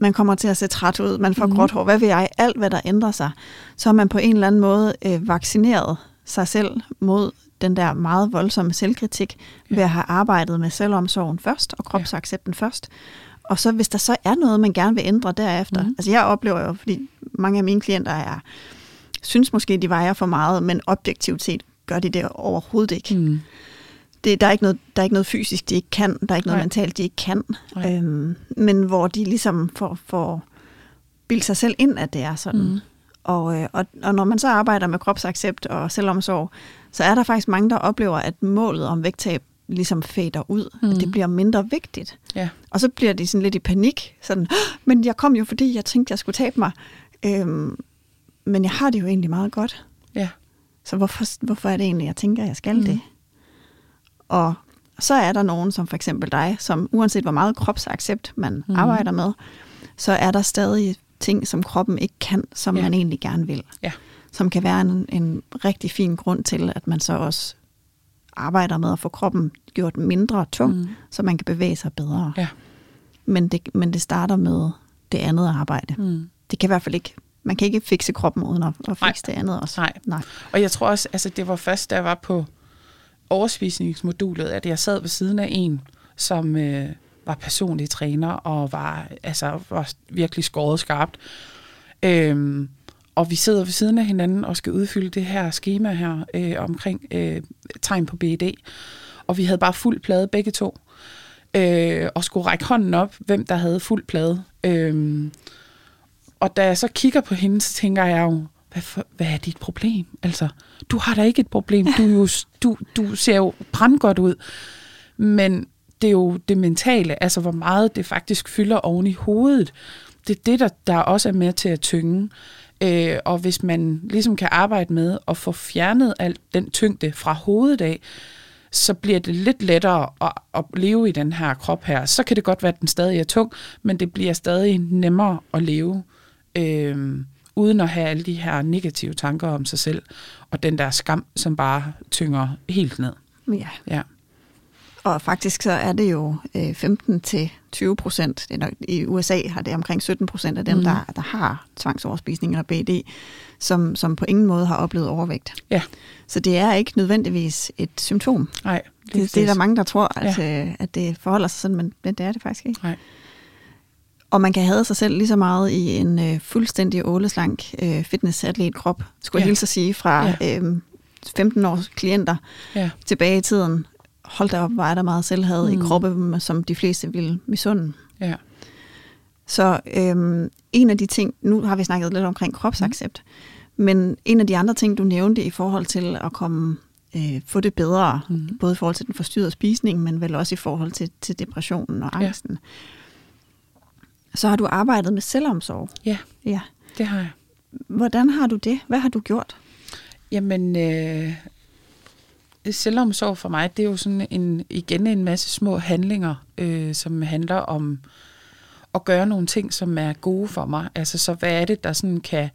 S2: man kommer til at se træt ud, man får
S3: Mhm.
S2: mm. gråt hår, hvad ved jeg, alt hvad der ændrer sig, så har man på en eller anden måde øh, vaccineret sig selv mod den der meget voldsomme selvkritik,
S3: ja.
S2: ved at have arbejdet med selvomsorgen først, og kropsaccepten ja. først. Og så hvis der så er noget, man gerne vil ændre derefter. Mm. Altså jeg oplever jo, fordi mange af mine klienter er, synes måske, de vejer for meget, men objektivt set gør de det overhovedet ikke.
S3: Mm.
S2: Det, der, er ikke noget, der er ikke noget fysisk, de ikke kan. Der er ikke noget
S3: Nej.
S2: mentalt, de ikke kan.
S3: Nej.
S2: Øhm, men hvor de ligesom får, får bildt sig selv ind, at det er sådan.
S3: Mm.
S2: Og, øh, og, og når man så arbejder med kropsaccept og selvomsorg, så er der faktisk mange, der oplever, at målet om vægttab ligesom fader ud. Mm. At det bliver mindre vigtigt.
S3: Ja.
S2: Og så bliver de sådan lidt i panik. Sådan, "Åh, men jeg kom jo, fordi jeg tænkte, jeg skulle tabe mig. Øhm, men jeg har det jo egentlig meget godt.
S3: Ja.
S2: Så hvorfor, hvorfor er det egentlig, jeg tænker, jeg skal mm. det? Og så er der nogen, som for eksempel dig, som uanset hvor meget kropsaccept man mm. arbejder med, så er der stadig ting, som kroppen ikke kan, som
S3: Ja.
S2: man egentlig gerne vil.
S3: Ja.
S2: Som kan være en, en rigtig fin grund til, at man så også arbejder med at få kroppen gjort mindre tung,
S3: Mm.
S2: så man kan bevæge sig bedre.
S3: Ja.
S2: Men, det, men det starter med det andet arbejde.
S3: Mm.
S2: Det kan i hvert fald ikke, man kan ikke fikse kroppen uden at, at fikse det andet også.
S3: Nej.
S2: Nej.
S3: Og jeg tror også, altså det var først, da jeg var på overspisningsmodulet, at jeg sad ved siden af en, som øh, var personlig træner og var, altså, var virkelig skåret skarpt. Øhm, og vi sidder ved siden af hinanden og skal udfylde det her schema her øh, omkring øh, tegn på BED. Og vi havde bare fuld plade begge to. Øh, og skulle række hånden op, hvem der havde fuld plade. Øh, og da jeg så kigger på hende, så tænker jeg jo, hvad, for, hvad er dit problem? Altså, du har da ikke et problem. Du, er jo, du, du ser jo brandgodt ud. Men det er jo det mentale, altså hvor meget det faktisk fylder oven i hovedet. Det er det, der, der også er med til at tynge. Øh, og hvis man ligesom kan arbejde med at få fjernet al den tyngde fra hovedet af, så bliver det lidt lettere at, at leve i den her krop her. Så kan det godt være, at den stadig er tung, men det bliver stadig nemmere at leve, øh, uden at have alle de her negative tanker om sig selv, og den der skam, som bare tynger helt ned.
S2: Ja.
S3: Ja.
S2: Og faktisk så er det jo øh, 15 til 20 procent. Det I USA har det omkring 17 procent af dem, mm. der, der har tvangsoverspisning eller BD, som, som på ingen måde har oplevet overvægt.
S3: Ja.
S2: Så det er ikke nødvendigvis et symptom.
S3: Nej,
S2: Det, det er der mange, der tror, at,
S3: Ja.
S2: ja. at det forholder sig sådan, men, men det er det faktisk ikke.
S3: Nej.
S2: Og man kan have sig selv lige så meget i en øh, fuldstændig åleslank øh, fitnessatlet-krop, skulle
S3: Ja.
S2: jeg hilse at sige, fra
S3: Ja.
S2: øh, 15 års klienter
S3: Ja.
S2: tilbage i tiden. Hold da op, er der meget selvhed mm. I kroppen, som de fleste vil misunde.
S3: Ja.
S2: Så øhm, en af de ting, nu har vi snakket lidt omkring kropsaccept, mm. men en af de andre ting, du nævnte i forhold til at komme øh, få det bedre, mm. både i forhold til den forstyrrede spisning, men vel også i forhold til, til depressionen og
S3: Ja.
S2: angsten, så har du arbejdet med selvomsorg.
S3: Ja.
S2: ja.
S3: Det har jeg.
S2: Hvordan har du det? Hvad har du gjort?
S3: Jamen, øh, Øh, selvomsorg for mig, det er jo sådan en, igen en masse små handlinger, øh, som handler om at gøre nogle ting, som er gode for mig. Altså, så hvad er det, der sådan kan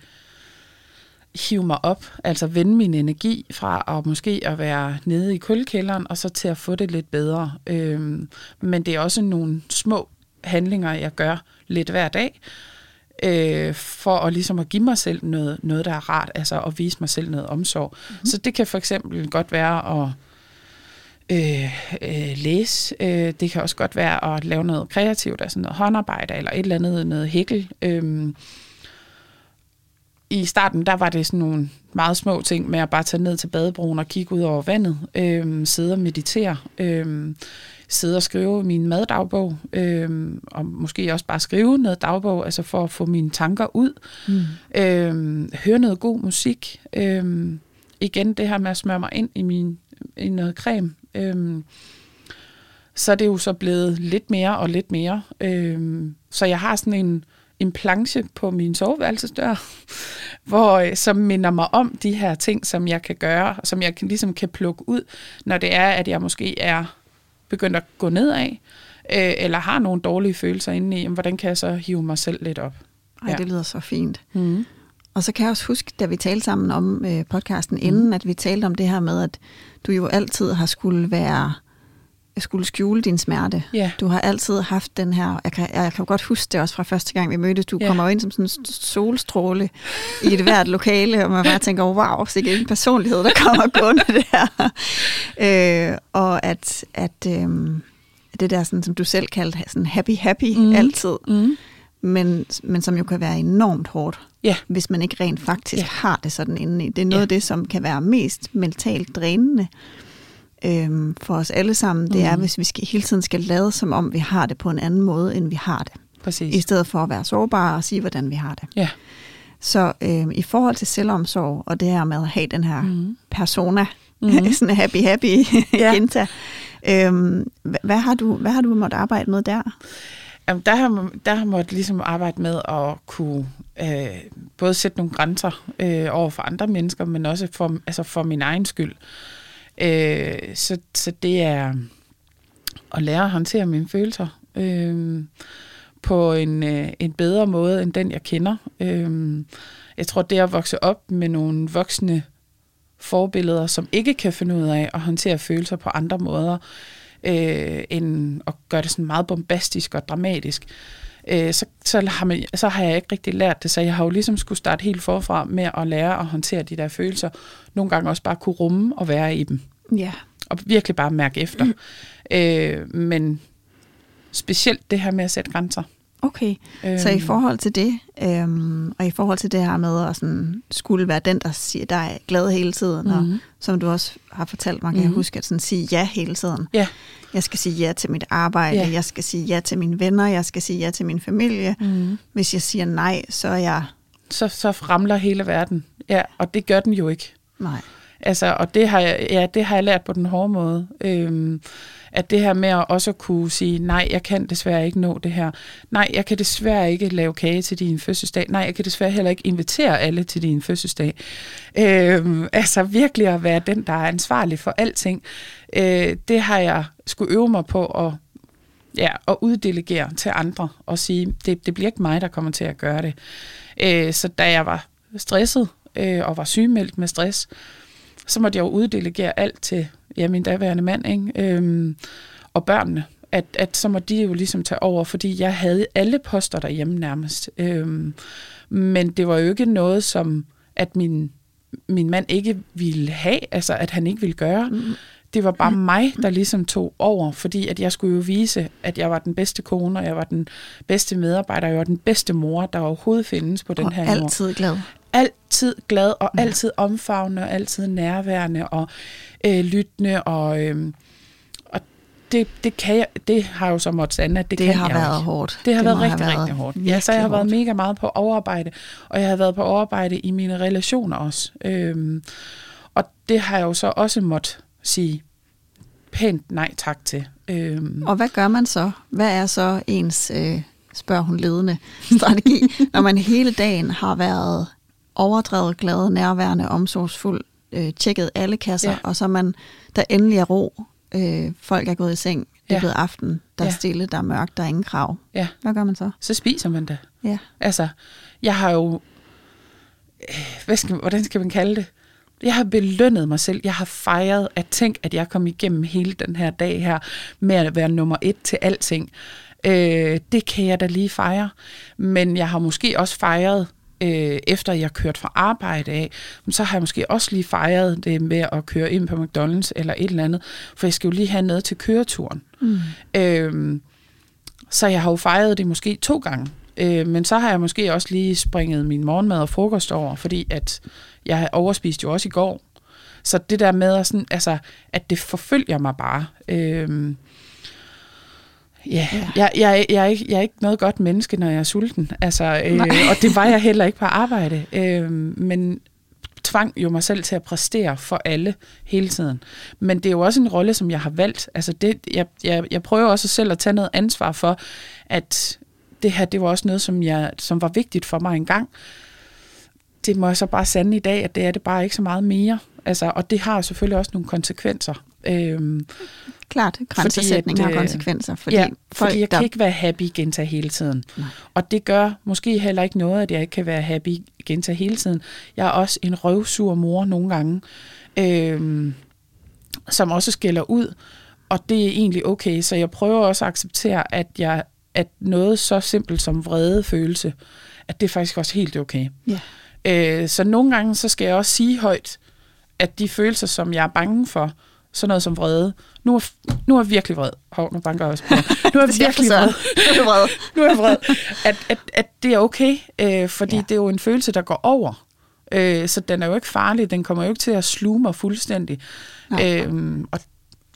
S3: hive mig op, altså vende min energi fra at måske at være nede i kuldekælderen, og så til at få det lidt bedre. Øhm, men det er også nogle små handlinger, jeg gør lidt hver dag, øh, for at ligesom at give mig selv noget, noget, der er rart, altså at vise mig selv noget omsorg. Mm-hmm. Så det kan for eksempel godt være at øh, øh, læse. Øh, det kan også godt være at lave noget kreativt, altså noget håndarbejde eller et eller andet, noget hækkel. Øh, i starten, der var det sådan nogle meget små ting med at bare tage ned til badebroen og kigge ud over vandet, øh, sidde og meditere, øh, sidde og skrive min maddagbog, øh, og måske også bare skrive noget dagbog, altså for at få mine tanker ud. Mm. Øh, høre noget god musik. Øh, igen det her med at smøre mig ind i, min, i noget creme. Øh, så er det jo så blevet lidt mere og lidt mere. Øh, så jeg har sådan en en planche på min soveværelsesdør, hvor, øh, som minder mig om de her ting, som jeg kan gøre, som jeg kan, ligesom kan plukke ud, når det er, at jeg måske er begyndt at gå nedad, øh, eller har nogle dårlige følelser inde i, jamen, hvordan kan jeg så hive mig selv lidt op?
S2: Ej, ja. det lyder så fint. Mm. Og så kan jeg også huske, da vi talte sammen om øh, podcasten inden, mm. at vi talte om det her med, at du jo altid har skulle være skulle skjule din smerte.
S3: Yeah.
S2: Du har altid haft den her, jeg kan, jeg kan godt huske det også fra første gang, vi mødtes, du yeah. kommer ind som sådan en solstråle i et hvert lokale, og man bare tænker, wow, er en personlighed, der kommer gående der. Øh, og at, at øh, det der, sådan, som du selv kaldte, sådan happy happy mm. altid, mm. Men, men som jo kan være enormt hårdt,
S3: yeah.
S2: hvis man ikke rent faktisk yeah. har det sådan indeni. Det er noget yeah. af det, som kan være mest mentalt drænende øhm, for os alle sammen, det mm. er, hvis vi skal, hele tiden skal lade, som om vi har det på en anden måde, end vi har det.
S3: Præcis.
S2: I stedet for at være sårbare og sige, hvordan vi har det.
S3: Ja.
S2: Så øhm, i forhold til selvomsorg, og det her med at have den her mm. persona, mm. sådan happy, happy ja. Genta, øhm, hvad, hvad, har du, hvad har du måttet arbejde med der?
S3: Jamen, der har, der har måttet ligesom arbejde med at kunne øh, både sætte nogle grænser øh, over for andre mennesker, men også for, altså for min egen skyld. Øh, Øh, så, så det er at lære at håndtere mine følelser øh, på en, øh, en bedre måde end den, jeg kender. Øh, jeg tror, det at vokse op med nogle voksne forbilleder, som ikke kan finde ud af at håndtere følelser på andre måder, øh, end at gøre det sådan meget bombastisk og dramatisk, øh, så, så, har man, så har jeg ikke rigtig lært det. Så jeg har jo ligesom skulle starte helt forfra med at lære at håndtere de der følelser. Nogle gange også bare kunne rumme og være i dem.
S2: Ja.
S3: Og virkelig bare mærke efter. Mm. Øh, men specielt det her med at sætte grænser.
S2: Okay, øhm. så i forhold til det, øhm, og i forhold til det her med at sådan, skulle være den, der siger, der er glad hele tiden, mm-hmm. og mhm. som du også har fortalt mig, kan mm-hmm. jeg huske, at sådan sige ja hele tiden.
S3: Ja.
S2: Jeg skal sige ja til mit arbejde, ja. jeg skal sige ja til mine venner, jeg skal sige ja til min familie. Mm-hmm. Hvis jeg siger nej, så er jeg...
S3: Så, så ramler hele verden. Ja, og det gør den jo ikke.
S2: Nej.
S3: Altså, og det har jeg, ja, det har jeg lært på den hårde måde. Øhm, at det her med at også kunne sige, nej, jeg kan desværre ikke nå det her. Nej, jeg kan desværre ikke lave kage til din fødselsdag. Nej, jeg kan desværre heller ikke invitere alle til din fødselsdag. Øh, altså virkelig at være den, der er ansvarlig for alting. Øh, det har jeg skulle øve mig på at ja, og uddelegere til andre og sige, det, det bliver ikke mig, der kommer til at gøre det. Øh, så da jeg var stresset øh, og var sygemeldt med stress, så måtte jeg jo uddelegere alt til ja, min daværende mand ikke? Øhm, og børnene. At, at så må de jo ligesom tage over, fordi jeg havde alle poster derhjemme nærmest. Øhm, men det var jo ikke noget, som at min, min mand ikke ville have, altså at han ikke ville gøre. Mm. Det var bare mig, der ligesom tog over, fordi at jeg skulle jo vise, at jeg var den bedste kone, og jeg var den bedste medarbejder, og jeg var den bedste mor, der overhovedet findes på den
S2: og
S3: her
S2: jord. altid glad
S3: altid glad og ja. altid omfavnende og altid nærværende og øh, lyttende og, øh, og det, det, kan jeg, det har jo så måttet sande, at det,
S2: det
S3: kan
S2: har
S3: jeg
S2: været
S3: ikke.
S2: hårdt.
S3: Det har det været rigtig, været rigtig hårdt. Ja, så jeg har været mega meget på overarbejde, og jeg har været på overarbejde i mine relationer også. Øhm, og det har jeg jo så også måttet sige pænt nej tak til.
S2: Øhm. Og hvad gør man så? Hvad er så ens, øh, spørger hun ledende, strategi, når man hele dagen har været overdrevet glad, nærværende, omsorgsfuld, øh, tjekket alle kasser, ja. og så man, der endelig er ro, øh, folk er gået i seng, det er ja. blevet aften, der er ja. stille, der er mørkt, der er ingen krav.
S3: Ja.
S2: Hvad gør man så?
S3: Så spiser man det.
S2: Ja.
S3: Altså, jeg har jo, øh, hvad skal, hvordan skal man kalde det? Jeg har belønnet mig selv. Jeg har fejret at tænke, at jeg kom igennem hele den her dag her med at være nummer et til alting. Øh, det kan jeg da lige fejre. Men jeg har måske også fejret øh, efter jeg kørt fra arbejde af, så har jeg måske også lige fejret det med at køre ind på McDonald's eller et eller andet, for jeg skal jo lige have noget til køreturen. Mm. Øh, så jeg har jo fejret det måske to gange. Øh, men så har jeg måske også lige springet min morgenmad og frokost over, fordi at jeg overspiste jo også i går. Så det der med, at, sådan, altså, at det forfølger mig bare. Øh, Ja, yeah. jeg, jeg, jeg, er ikke, jeg er ikke noget godt menneske, når jeg er sulten. Altså, øh, og det var jeg heller ikke på arbejde. Øh, men tvang jo mig selv til at præstere for alle hele tiden. Men det er jo også en rolle, som jeg har valgt. Altså det, jeg, jeg, jeg prøver også selv at tage noget ansvar for, at det her, det var også noget, som, jeg, som var vigtigt for mig engang. Det må jeg så bare sande i dag, at det er det bare ikke så meget mere. Altså, og det har selvfølgelig også nogle konsekvenser. Øhm,
S2: Klart, grænsesætning har øh, konsekvenser.
S3: Fordi, ja, folk, fordi jeg der... kan ikke være happy gentage hele tiden. Nej. Og det gør måske heller ikke noget, at jeg ikke kan være happy gentage hele tiden. Jeg er også en røvsur mor nogle gange, øhm, som også skælder ud. Og det er egentlig okay, så jeg prøver også at acceptere, at, jeg, at noget så simpelt som vrede følelse, at det er faktisk også helt okay. Ja. Øh, så nogle gange, så skal jeg også sige højt, at de følelser, som jeg er bange for, sådan noget som vrede. Nu er, nu er jeg virkelig vred. Hov, nu banker jeg også på. Nu er jeg virkelig vred. Nu er jeg vred. nu er jeg vred. At, at, at det er okay, øh, fordi ja. det er jo en følelse, der går over. Øh, så den er jo ikke farlig. Den kommer jo ikke til at sluge mig fuldstændig. Øh, og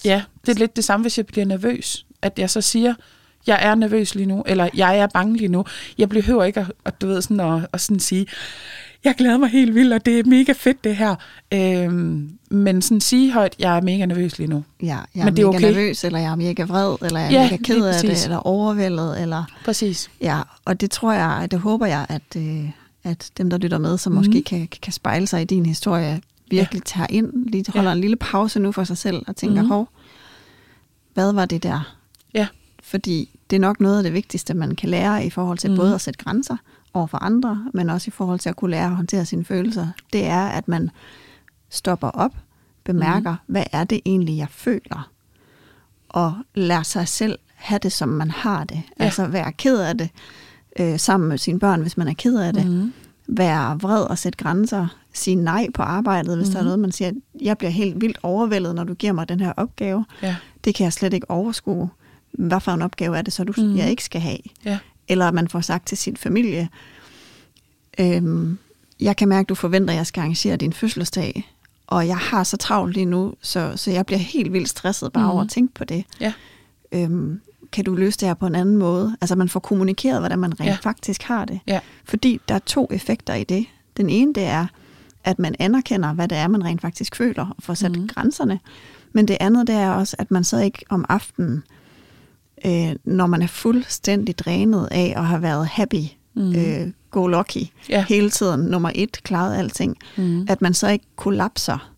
S3: ja, det er lidt det samme, hvis jeg bliver nervøs. At jeg så siger, jeg er nervøs lige nu, eller jeg er bange lige nu. Jeg behøver ikke at, at du ved, sådan at, at sådan sige, jeg glæder mig helt vildt, og det er mega fedt det her. Øhm, men sådan sige højt, jeg er mega nervøs lige nu.
S2: Ja, jeg er men det er mega okay. nervøs, eller jeg er mega vred, eller jeg er ja, mega ked af det, eller overvældet. Eller,
S3: præcis.
S2: Ja, og det tror jeg, det håber jeg, at, øh, at dem, der lytter med, som mm. måske kan, kan spejle sig i din historie, virkelig ja. tager ind, lige holder ja. en lille pause nu for sig selv, og tænker, mm. hov, hvad var det der?
S3: Ja.
S2: Fordi det er nok noget af det vigtigste, man kan lære i forhold til mm. både at sætte grænser, over for andre, men også i forhold til at kunne lære at håndtere sine følelser, det er, at man stopper op, bemærker, mm. hvad er det egentlig, jeg føler, og lærer sig selv have det, som man har det. Ja. Altså være ked af det øh, sammen med sine børn, hvis man er ked af det. Mm. Være vred og sætte grænser. Sige nej på arbejdet, hvis mm. der er noget, man siger, jeg bliver helt vildt overvældet, når du giver mig den her opgave. Ja. Det kan jeg slet ikke overskue. Hvad for en opgave er det så, du, mm. jeg ikke skal have? Ja eller man får sagt til sin familie, øhm, jeg kan mærke, at du forventer, at jeg skal arrangere din fødselsdag, og jeg har så travlt lige nu, så, så jeg bliver helt vildt stresset bare mm. over at tænke på det. Ja. Øhm, kan du løse det her på en anden måde? Altså man får kommunikeret, hvordan man rent ja. faktisk har det. Ja. Fordi der er to effekter i det. Den ene, det er, at man anerkender, hvad det er, man rent faktisk føler, og får sat mm. grænserne. Men det andet, det er også, at man så ikke om aftenen øh, når man er fuldstændig drænet af at have været happy, mm. øh, go lucky, ja. hele tiden, nummer et, klaret alting, mm. at man så ikke kollapser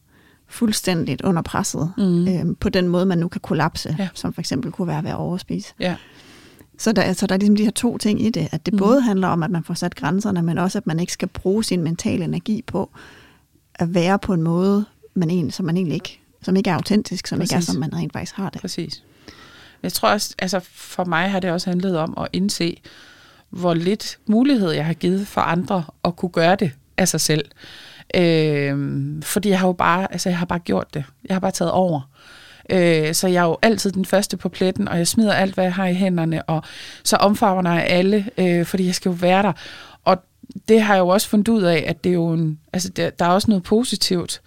S2: fuldstændigt under presset, mm. øh, på den måde, man nu kan kollapse, ja. som for eksempel kunne være ved at overspise. Ja. Så der, så der er ligesom de her to ting i det, at det mm. både handler om, at man får sat grænserne, men også, at man ikke skal bruge sin mentale energi på at være på en måde, man egentlig, som man egentlig ikke, som ikke er autentisk, som Præcis. ikke er, som man rent faktisk har det.
S3: Præcis. Jeg tror også, altså for mig har det også handlet om at indse, hvor lidt mulighed jeg har givet for andre at kunne gøre det af sig selv. Øh, fordi jeg har jo bare, altså jeg har bare gjort det. Jeg har bare taget over. Øh, så jeg er jo altid den første på pletten, og jeg smider alt, hvad jeg har i hænderne, og så omfavner jeg alle, øh, fordi jeg skal jo være der. Og det har jeg jo også fundet ud af, at det er jo en, altså der, der er også noget positivt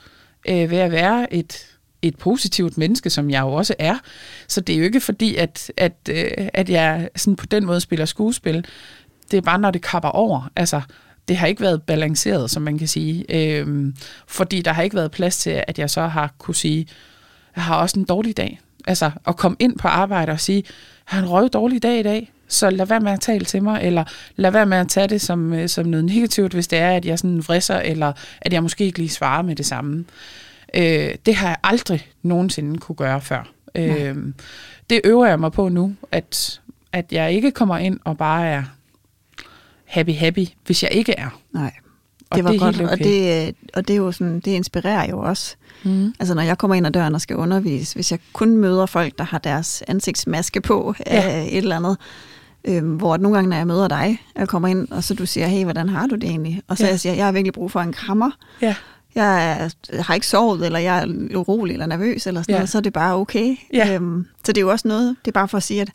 S3: øh, ved at være et et positivt menneske, som jeg jo også er. Så det er jo ikke fordi, at, at, øh, at jeg sådan på den måde spiller skuespil. Det er bare, når det kapper over. Altså, det har ikke været balanceret, som man kan sige. Øhm, fordi der har ikke været plads til, at jeg så har kunne sige, jeg har også en dårlig dag. Altså, at komme ind på arbejde og sige, jeg har en røv dårlig dag i dag, så lad være med at tale til mig, eller lad være med at tage det som, øh, som noget negativt, hvis det er, at jeg sådan vrisser, eller at jeg måske ikke lige svarer med det samme. Øh, det har jeg aldrig nogensinde kunne gøre før. Øh, det øver jeg mig på nu, at, at jeg ikke kommer ind og bare er happy happy, hvis jeg ikke er.
S2: Nej. Og det var det godt, okay. og, det, og det er jo sådan, det inspirerer jo også. Mm. Altså når jeg kommer ind ad døren og skal undervise, hvis jeg kun møder folk, der har deres ansigtsmaske på ja. af et eller andet, øhm, hvor nogle gange, når jeg møder dig, jeg kommer ind, og så du siger, hey, hvordan har du det egentlig? Og så ja. jeg siger, jeg har virkelig brug for en krammer. Ja jeg har ikke sovet, eller jeg er urolig eller nervøs, eller sådan ja. noget, så er det bare okay. Ja. Øhm, så det er jo også noget, det er bare for at sige, at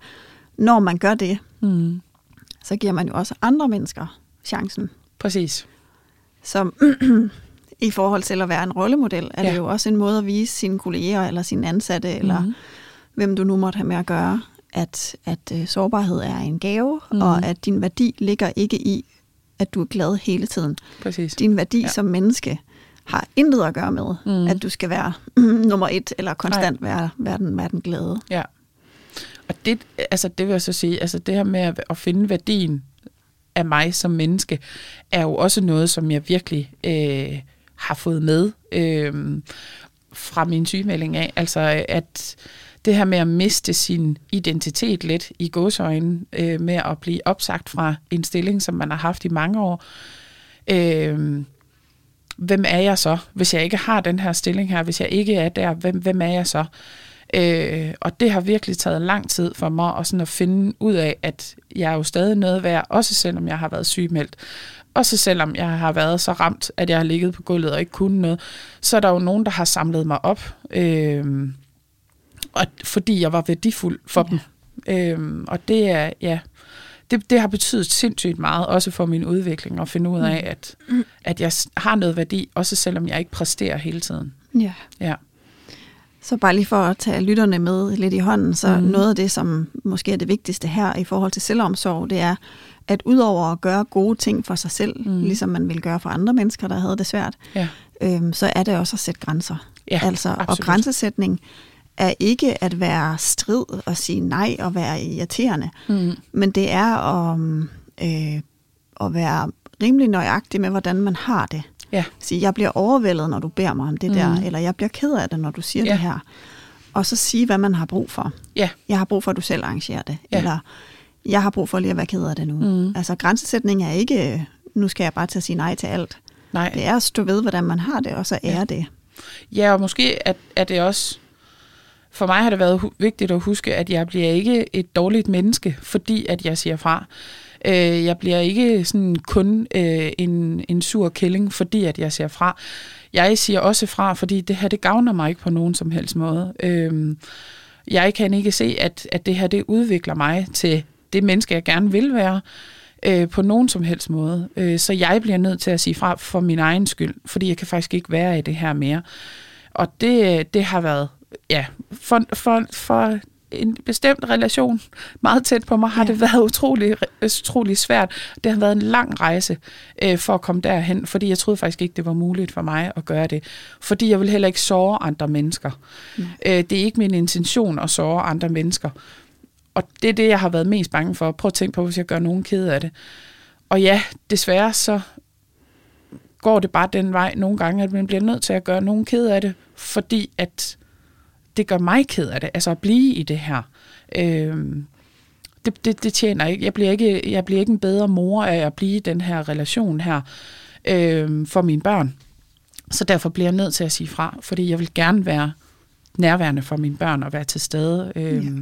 S2: når man gør det, mm. så giver man jo også andre mennesker chancen.
S3: Præcis.
S2: Så i forhold til at være en rollemodel, er ja. Det jo også en måde at vise sine kolleger, eller sine ansatte, eller
S3: Mhm.
S2: hvem du nu måtte have med at gøre, at, at uh, sårbarhed er en gave, mm. Og at din værdi ligger ikke i, at du er glad hele tiden.
S3: Præcis.
S2: Din værdi. Ja. som menneske har intet at gøre med, mm. At du skal være nummer et, eller konstant være, være, den, være den glade.
S3: Ja. Og det, altså det vil jeg så sige, altså det her med at, at finde værdien af mig som menneske, er jo også noget, som jeg virkelig øh, har fået med øh, fra min sygemelding af. Altså at det her med at miste sin identitet lidt i gåsøjne, øh, med at blive opsagt fra en stilling, som man har haft i mange år. Øh, hvem er jeg så, hvis jeg ikke har den her stilling her, hvis jeg ikke er der, hvem, hvem er jeg så? Øh, og det har virkelig taget lang tid for mig at, sådan at finde ud af, at jeg er jo stadig noget værd, også selvom jeg har været sygemeldt. Også selvom jeg har været så ramt, at jeg har ligget på gulvet og ikke kunne noget, så er der jo nogen, der har samlet mig op, øh, og fordi jeg var værdifuld for ja. dem. Øh, og det er, ja, det, det har betydet sindssygt meget, også for min udvikling, at finde ud af, at, at jeg har noget værdi, også selvom jeg ikke præsterer hele tiden.
S2: Ja.
S3: Ja.
S2: Så bare lige for at tage lytterne med lidt i hånden, så mm. Noget af det, som måske er det vigtigste her i forhold til selvomsorg, det er, at udover at gøre gode ting for sig selv, mm. Ligesom man ville gøre for andre mennesker, der havde det svært,
S3: Ja.
S2: øhm, så er det også at sætte grænser.
S3: Ja,
S2: altså, og
S3: absolut.
S2: grænsesætning er ikke at være strid og sige nej og være irriterende,
S3: Mm.
S2: men det er at, øh, at være rimelig nøjagtig med, hvordan man har det.
S3: Ja.
S2: Sige, jeg bliver overvældet, når du beder mig om det mm. der, eller jeg bliver ked af det, når du siger
S3: Ja.
S2: det her. Og så sige, hvad man har brug for.
S3: Ja.
S2: Jeg har brug for, at du selv arrangerer det.
S3: Ja.
S2: Eller jeg har brug for lige at være ked af det nu.
S3: Mhm.
S2: Altså grænsesætning er ikke, nu skal jeg bare til at sige nej til alt.
S3: Nej.
S2: Det er at stå ved, hvordan man har det, og så ære
S3: Ja.
S2: det.
S3: Ja, og måske er, er det også... For mig har det været vigtigt at huske, at jeg bliver ikke et dårligt menneske, fordi at jeg siger fra. Øh, jeg bliver ikke sådan kun øh, en, en sur kælling, fordi at jeg siger fra. Jeg siger også fra, fordi det her, det gavner mig ikke på nogen som helst måde. Øh, jeg kan ikke se, at, at det her, det udvikler mig til det menneske, jeg gerne vil være, øh, på nogen som helst måde. Øh, så jeg bliver nødt til at sige fra for min egen skyld, fordi jeg kan faktisk ikke være i det her mere. Og det, øh, det har været, ja, for, for, for en bestemt relation meget tæt på mig, har
S2: Ja.
S3: det været utrolig, utrolig svært. Det har været en lang rejse øh, for at komme derhen, fordi jeg troede faktisk ikke, det var muligt for mig at gøre det. Fordi jeg vil heller ikke såre andre mennesker.
S2: Nej.
S3: Øh, det er ikke min intention at såre andre mennesker. Og det er det, jeg har været mest bange for. Prøv at tænke på, hvis jeg gør nogen ked af det. Og ja, desværre så går det bare den vej nogle gange, at man bliver nødt til at gøre nogen ked af det, fordi at det gør mig ked af det, altså at blive i det her. Øhm, det, det, det tjener ikke. Jeg bliver ikke, jeg bliver ikke en bedre mor af at blive i den her relation her øhm, for mine børn. Så derfor bliver jeg nødt til at sige fra, fordi jeg vil gerne være nærværende for mine børn og være til stede. Øhm,
S2: Ja.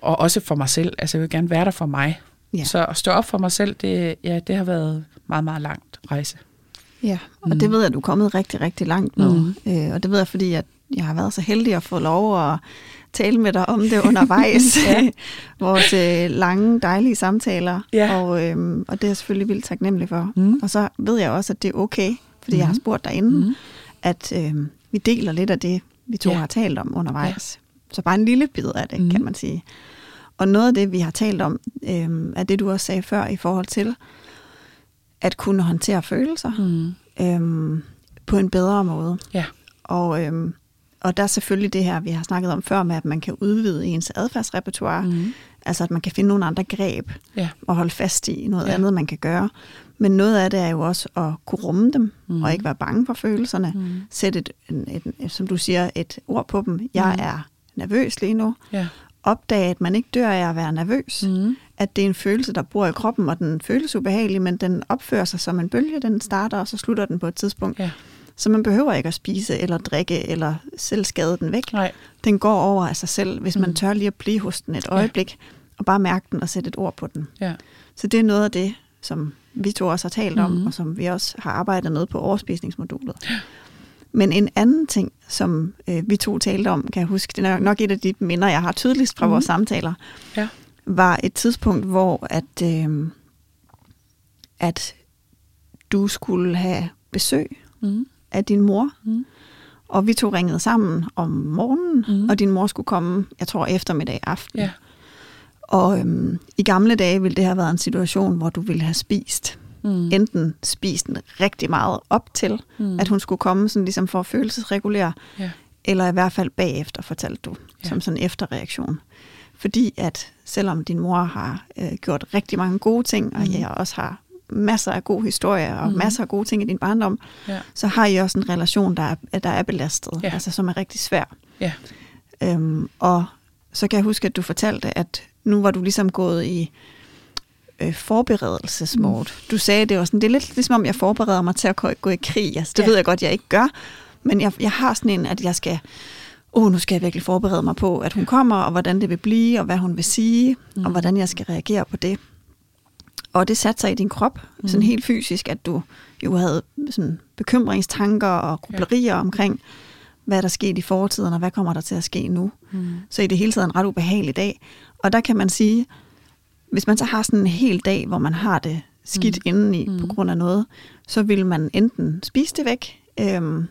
S3: Og også for mig selv. Altså jeg vil gerne være der for mig.
S2: Ja.
S3: Så at stå op for mig selv, det, ja, det har været meget, meget langt rejse.
S2: Ja, og
S3: Mm.
S2: det ved jeg, du er kommet rigtig, rigtig langt med.
S3: Mm.
S2: Øh, og det ved jeg, fordi at jeg har været så heldig at få lov at tale med dig om det undervejs.
S3: Ja.
S2: Vores øh, lange, dejlige samtaler.
S3: Ja.
S2: Og, øhm, og det er jeg selvfølgelig vildt taknemmelig for.
S3: Mm.
S2: Og så ved jeg også, at det er okay, fordi mm. jeg har
S3: Mhm.
S2: spurgt dig inden,
S3: Mm.
S2: at øhm, vi deler lidt af det, vi to
S3: Ja.
S2: har talt om undervejs. Så bare en lille bid af det,
S3: Mhm.
S2: kan man sige. Og noget af det, vi har talt om, øhm, er det, du også sagde før i forhold til at kunne håndtere følelser
S3: Mm.
S2: øhm, på en bedre måde.
S3: Ja.
S2: Og, øhm, og der er selvfølgelig det her, vi har snakket om før, med at man kan udvide ens adfærdsrepertoire. Mm. Altså at man kan finde nogle andre greb
S3: Ja.
S2: og holde fast i noget ja. Andet, man kan gøre. Men noget af det er jo også at kunne rumme dem, mm. Og ikke være bange for følelserne. Mm. Sætte et, et, et, som du siger, et ord på dem. Jeg
S3: Mm.
S2: er nervøs lige nu.
S3: Ja.
S2: Opdage, at man ikke dør af at være nervøs.
S3: Mm.
S2: At det er en følelse, der bor i kroppen, og den føles ubehagelig, men den opfører sig som en bølge. Den starter, og så slutter den på et tidspunkt.
S3: Ja.
S2: Så man behøver ikke at spise eller drikke eller selv skade den væk.
S3: Nej.
S2: Den går over af sig selv, hvis man
S3: Mm.
S2: tør lige at blive hos den et øjeblik, og bare mærke den og sætte et ord på den.
S3: Ja.
S2: Så det er noget af det, som vi to også har talt om,
S3: Mhm.
S2: og som vi også har arbejdet med på overspisningsmodulet. Men en anden ting, som øh, vi to talte om, kan jeg huske, det er nok et af de minder, jeg har tydeligst fra
S3: Mhm.
S2: vores samtaler,
S3: Ja.
S2: var et tidspunkt, hvor at, øh, at du skulle have besøg
S3: Mm.
S2: Af din mor,
S3: Mm.
S2: og vi to ringede sammen om morgenen,
S3: Mhm.
S2: og din mor skulle komme, jeg tror eftermiddag aften.
S3: Ja.
S2: Og øhm, i gamle dage ville det have været en situation, hvor du ville have spist.
S3: Mm.
S2: Enten spist rigtig meget op til,
S3: Mm.
S2: mm. at hun skulle komme sådan ligesom for at følelsesregulere,
S3: Ja.
S2: eller i hvert fald bagefter, fortalte du,
S3: ja.
S2: som sådan en efterreaktion. Fordi at selvom din mor har øh, gjort rigtig mange gode ting, og
S3: Mhm.
S2: jeg også har masser af gode historier og
S3: Mhm.
S2: masser af gode ting i din barndom,
S3: Ja.
S2: så har I også en relation, der er, der er belastet,
S3: Ja.
S2: altså som er rigtig svær.
S3: Ja.
S2: Øhm, og så kan jeg huske, at du fortalte, at nu var du ligesom gået i øh, forberedelsesmode. Mm. Du sagde, det var sådan, det er lidt ligesom om, jeg forbereder mig til at gå, i krig. Altså, det
S3: Ja.
S2: ved jeg godt, jeg ikke gør. Men jeg, jeg har sådan en, at jeg skal, oh, nu skal jeg virkelig forberede mig på, at hun kommer, og hvordan det vil blive, og hvad hun vil sige,
S3: Mm.
S2: mm. og hvordan jeg skal reagere på det. Og det satte sig i din krop, mm. sådan helt fysisk, at du jo havde sådan bekymringstanker og grublerier ja. omkring, hvad der skete i fortiden, og hvad kommer der til at ske nu.
S3: Mm.
S2: Så i det hele taget en ret ubehagelig dag. Og der kan man sige, hvis man så har sådan en hel dag, hvor man har det skidt
S3: Mm.
S2: mm. indeni
S3: Mm.
S2: mm. på grund af noget, så vil man enten spise det væk, øhm,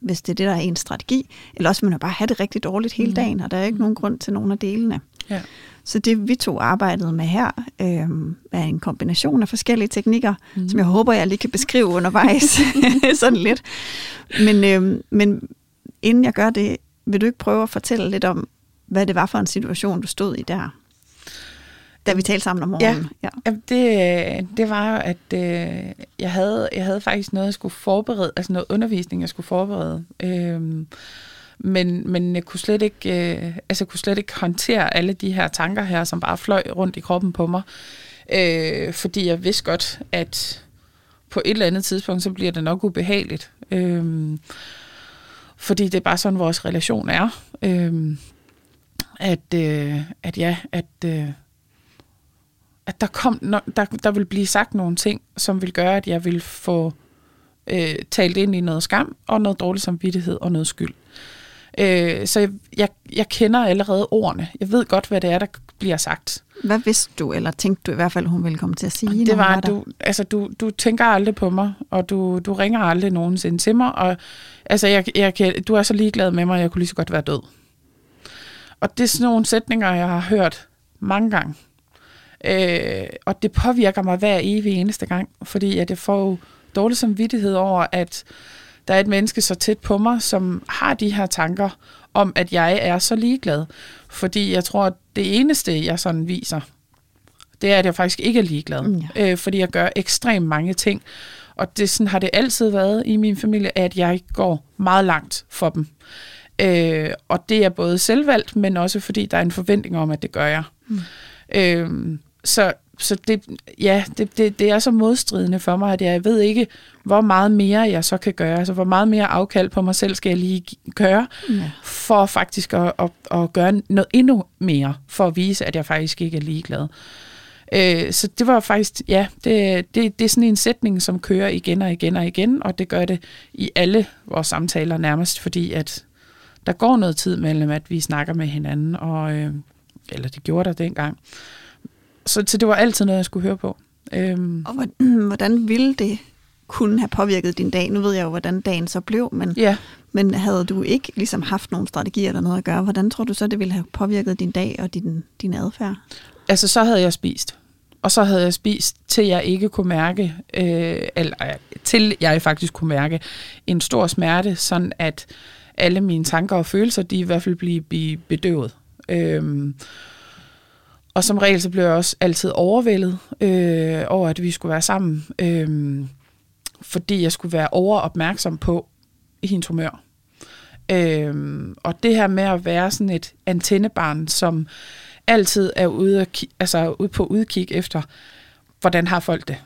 S2: hvis det er det, der er ens strategi, eller også vil man bare have det rigtig dårligt hele
S3: Mm.
S2: dagen, og der er ikke nogen grund til nogen af delene.
S3: Ja.
S2: Så det vi to arbejdede med her, øhm, er en kombination af forskellige teknikker, mm. som jeg håber, jeg lige kan beskrive undervejs, sådan lidt. Men, øhm, men inden jeg gør det, vil du ikke prøve at fortælle lidt om, hvad det var for en situation, du stod i der, da vi talte sammen om morgenen? Ja.
S3: Jamen, Det, det var jo, at øh, jeg, havde, jeg havde faktisk noget, jeg skulle forberede, altså noget undervisning, jeg skulle forberede. Øhm, men, men jeg kunne slet ikke, øh, altså kunne slet ikke håndtere alle de her tanker her, som bare fløj rundt i kroppen på mig. Øh, fordi jeg vidste godt, at på et eller andet tidspunkt, så bliver det nok ubehageligt. Øh, fordi det er bare sådan, vores relation er. Øh, at, øh, at ja, at, øh, at der, kom, no, der, der vil blive sagt nogle ting, som vil gøre, at jeg vil få øh, talt ind i noget skam, og noget dårlig samvittighed og noget skyld. Øh, så jeg, jeg, jeg kender allerede ordene. Jeg ved godt, hvad det er, der bliver sagt.
S2: Hvad vidste du, eller tænkte du i hvert fald, hun ville komme til at sige?
S3: Det var, at du, altså, du, du tænker aldrig på mig, og du, du ringer aldrig nogensinde til mig, og altså, jeg, jeg du er så ligeglad med mig, at jeg kunne lige så godt være død. Og det er sådan nogle sætninger, jeg har hørt mange gange. Øh, og det påvirker mig hver evig eneste gang, fordi at jeg får dårlig samvittighed over, at der er et menneske så tæt på mig, som har de her tanker om, at jeg er så ligeglad. Fordi jeg tror, at det eneste, jeg sådan viser, det er, at jeg faktisk ikke er ligeglad.
S2: Mm,
S3: Øh, fordi jeg gør ekstremt mange ting. Og det sådan har det altid været i min familie, at jeg går meget langt for dem. Øh, og det er både selvvalgt, men også fordi der er en forventning om, at det gør jeg.
S2: Mm.
S3: Øh, så så det, ja, det, det, det er så modstridende for mig, at jeg ved ikke, hvor meget mere jeg så kan gøre. Altså, hvor meget mere afkald på mig selv skal jeg lige gøre,
S2: Ja.
S3: for faktisk at, at, at gøre noget endnu mere, for at vise, at jeg faktisk ikke er ligeglad. Øh, så det var faktisk, ja, det, det, det er sådan en sætning, som kører igen og igen og igen, og det gør det i alle vores samtaler nærmest, fordi at der går noget tid mellem, at vi snakker med hinanden, og, øh, eller det gjorde der dengang. Så, så det var altid noget, jeg skulle høre på. Øhm,
S2: Og hvor- hvordan ville det kunne have påvirket din dag? Nu ved jeg jo, hvordan dagen så blev, men,
S3: ja,
S2: men havde du ikke ligesom haft nogen strategier eller noget at gøre, hvordan tror du så, det ville have påvirket din dag og din, din adfærd?
S3: altså så havde jeg spist. Og så havde jeg spist, til jeg ikke kunne mærke, øh, eller til jeg faktisk kunne mærke en stor smerte, sådan at alle mine tanker og følelser, de i hvert fald blive, blive bedøvet. Øhm, og som regel, så blev jeg også altid overvældet øh, over, at vi skulle være sammen, øh, fordi jeg skulle være overopmærksom på hendes humør. Øh, og det her med at være sådan et antennebarn, som altid er ude, at, altså ude på udkig efter, hvordan har folk det?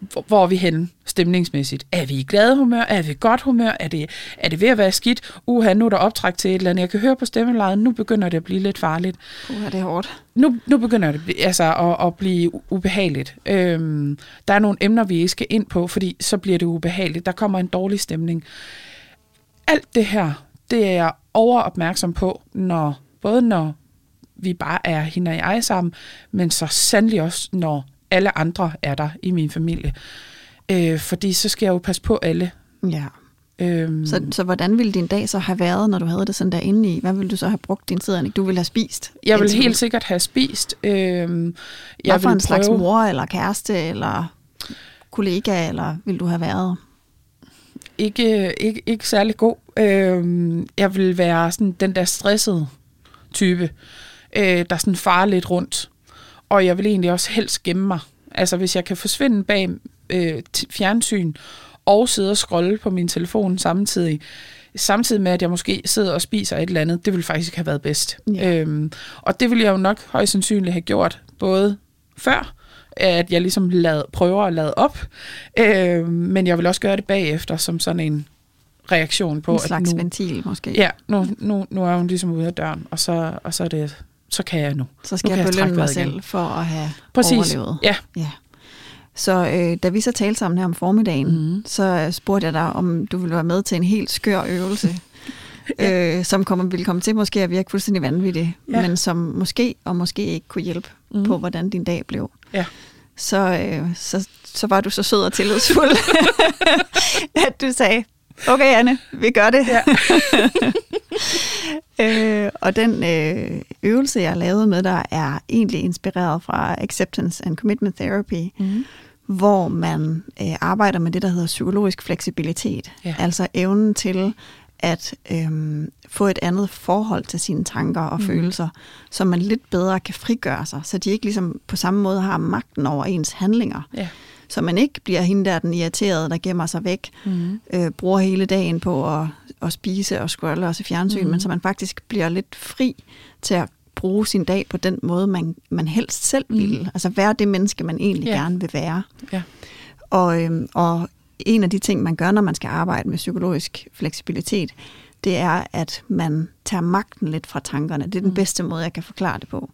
S3: Hvor, hvor er vi henne stemningsmæssigt? Er vi i glade humør? Er vi i godt humør? Er det, er det ved at være skidt? Uha, nu er der optræk til et eller andet. Jeg kan høre på stemmelejet, nu begynder det at blive lidt farligt.
S2: Uh, er det hårdt?
S3: Nu, nu begynder det at blive- altså, at, at blive ubehageligt. Øhm, der er nogle emner, vi ikke skal ind på, fordi så bliver det ubehageligt. Der kommer en dårlig stemning. Alt det her, det er jeg overopmærksom på, når, både når vi bare er hende og jeg sammen, men så sandelig også, når alle andre er der i min familie. Øh, fordi så skal jeg jo passe på alle.
S2: Ja.
S3: Øhm,
S2: Så, så hvordan ville din dag så have været, når du havde det sådan der inde i? Hvad ville du så have brugt din tid, Annik? Du ville have spist?
S3: jeg vil
S2: indtil
S3: helt sikkert have spist. Øhm,
S2: Hvad
S3: jeg
S2: for
S3: vil
S2: en slags
S3: prøve-
S2: mor, eller kæreste, eller kollega, eller vil du have været?
S3: ikke, ikke, ikke særlig god. Øhm, jeg vil være sådan den der stressede type, øh, der sådan farer lidt rundt. Og jeg vil egentlig også helst gemme mig. Altså hvis jeg kan forsvinde bag øh, fjernsyn og sidde og scrolle på min telefon samtidig, samtidig med, at jeg måske sidder og spiser et eller andet, det ville faktisk have været bedst.
S2: Ja.
S3: Øhm, og det ville jeg jo nok højst sandsynligt have gjort, både før, at jeg ligesom lad, prøver at lade op, øh, men jeg vil også gøre det bagefter, som sådan en reaktion på,
S2: En slags
S3: at nu,
S2: ventil måske?
S3: ja, nu, nu, nu er hun ligesom ude af døren, og så, og så er det, så kan jeg nu.
S2: Så skal
S3: Nu
S2: jeg
S3: jeg
S2: belønne mig selv
S3: igen.
S2: for at have
S3: Præcis.
S2: overlevet.
S3: Ja.
S2: ja. Så øh, da vi så talte sammen her om formiddagen,
S3: Mhm.
S2: så øh, spurgte jeg dig, om du ville være med til en helt skør øvelse, øh, som kommer, ville komme til måske at virke fuldstændig vanvittig,
S3: Ja.
S2: men som måske og måske ikke kunne hjælpe
S3: Mhm.
S2: på, hvordan din dag blev.
S3: Ja.
S2: Så, øh, så, så var du så sød og tillidsfuld, at du sagde, okay Anne, vi gør det.
S3: Ja.
S2: øh, og den øh, øvelse, jeg lavede med dig, er egentlig inspireret fra Acceptance and Commitment Therapy,
S3: Mm.
S2: hvor man øh, arbejder med det, der hedder psykologisk fleksibilitet.
S3: Ja.
S2: Altså evnen til at øhm, få et andet forhold til sine tanker og mm. følelser, så man lidt bedre kan frigøre sig, så de ikke ligesom på samme måde har magten over ens handlinger.
S3: Ja.
S2: Så man ikke bliver hende der, den irriterede, der gemmer sig væk,
S3: Mm.
S2: øh, bruger hele dagen på at, at spise og scrolle og se fjernsyn, mm. men så man faktisk bliver lidt fri til at bruge sin dag på den måde, man, man helst selv vil.
S3: Mhm.
S2: Altså være det menneske, man egentlig
S3: Ja.
S2: gerne vil være.
S3: Ja.
S2: Og, øhm, og en af de ting, man gør, når man skal arbejde med psykologisk fleksibilitet, det er, at man tager magten lidt fra tankerne. Det er den
S3: Mm.
S2: bedste måde, jeg kan forklare det på.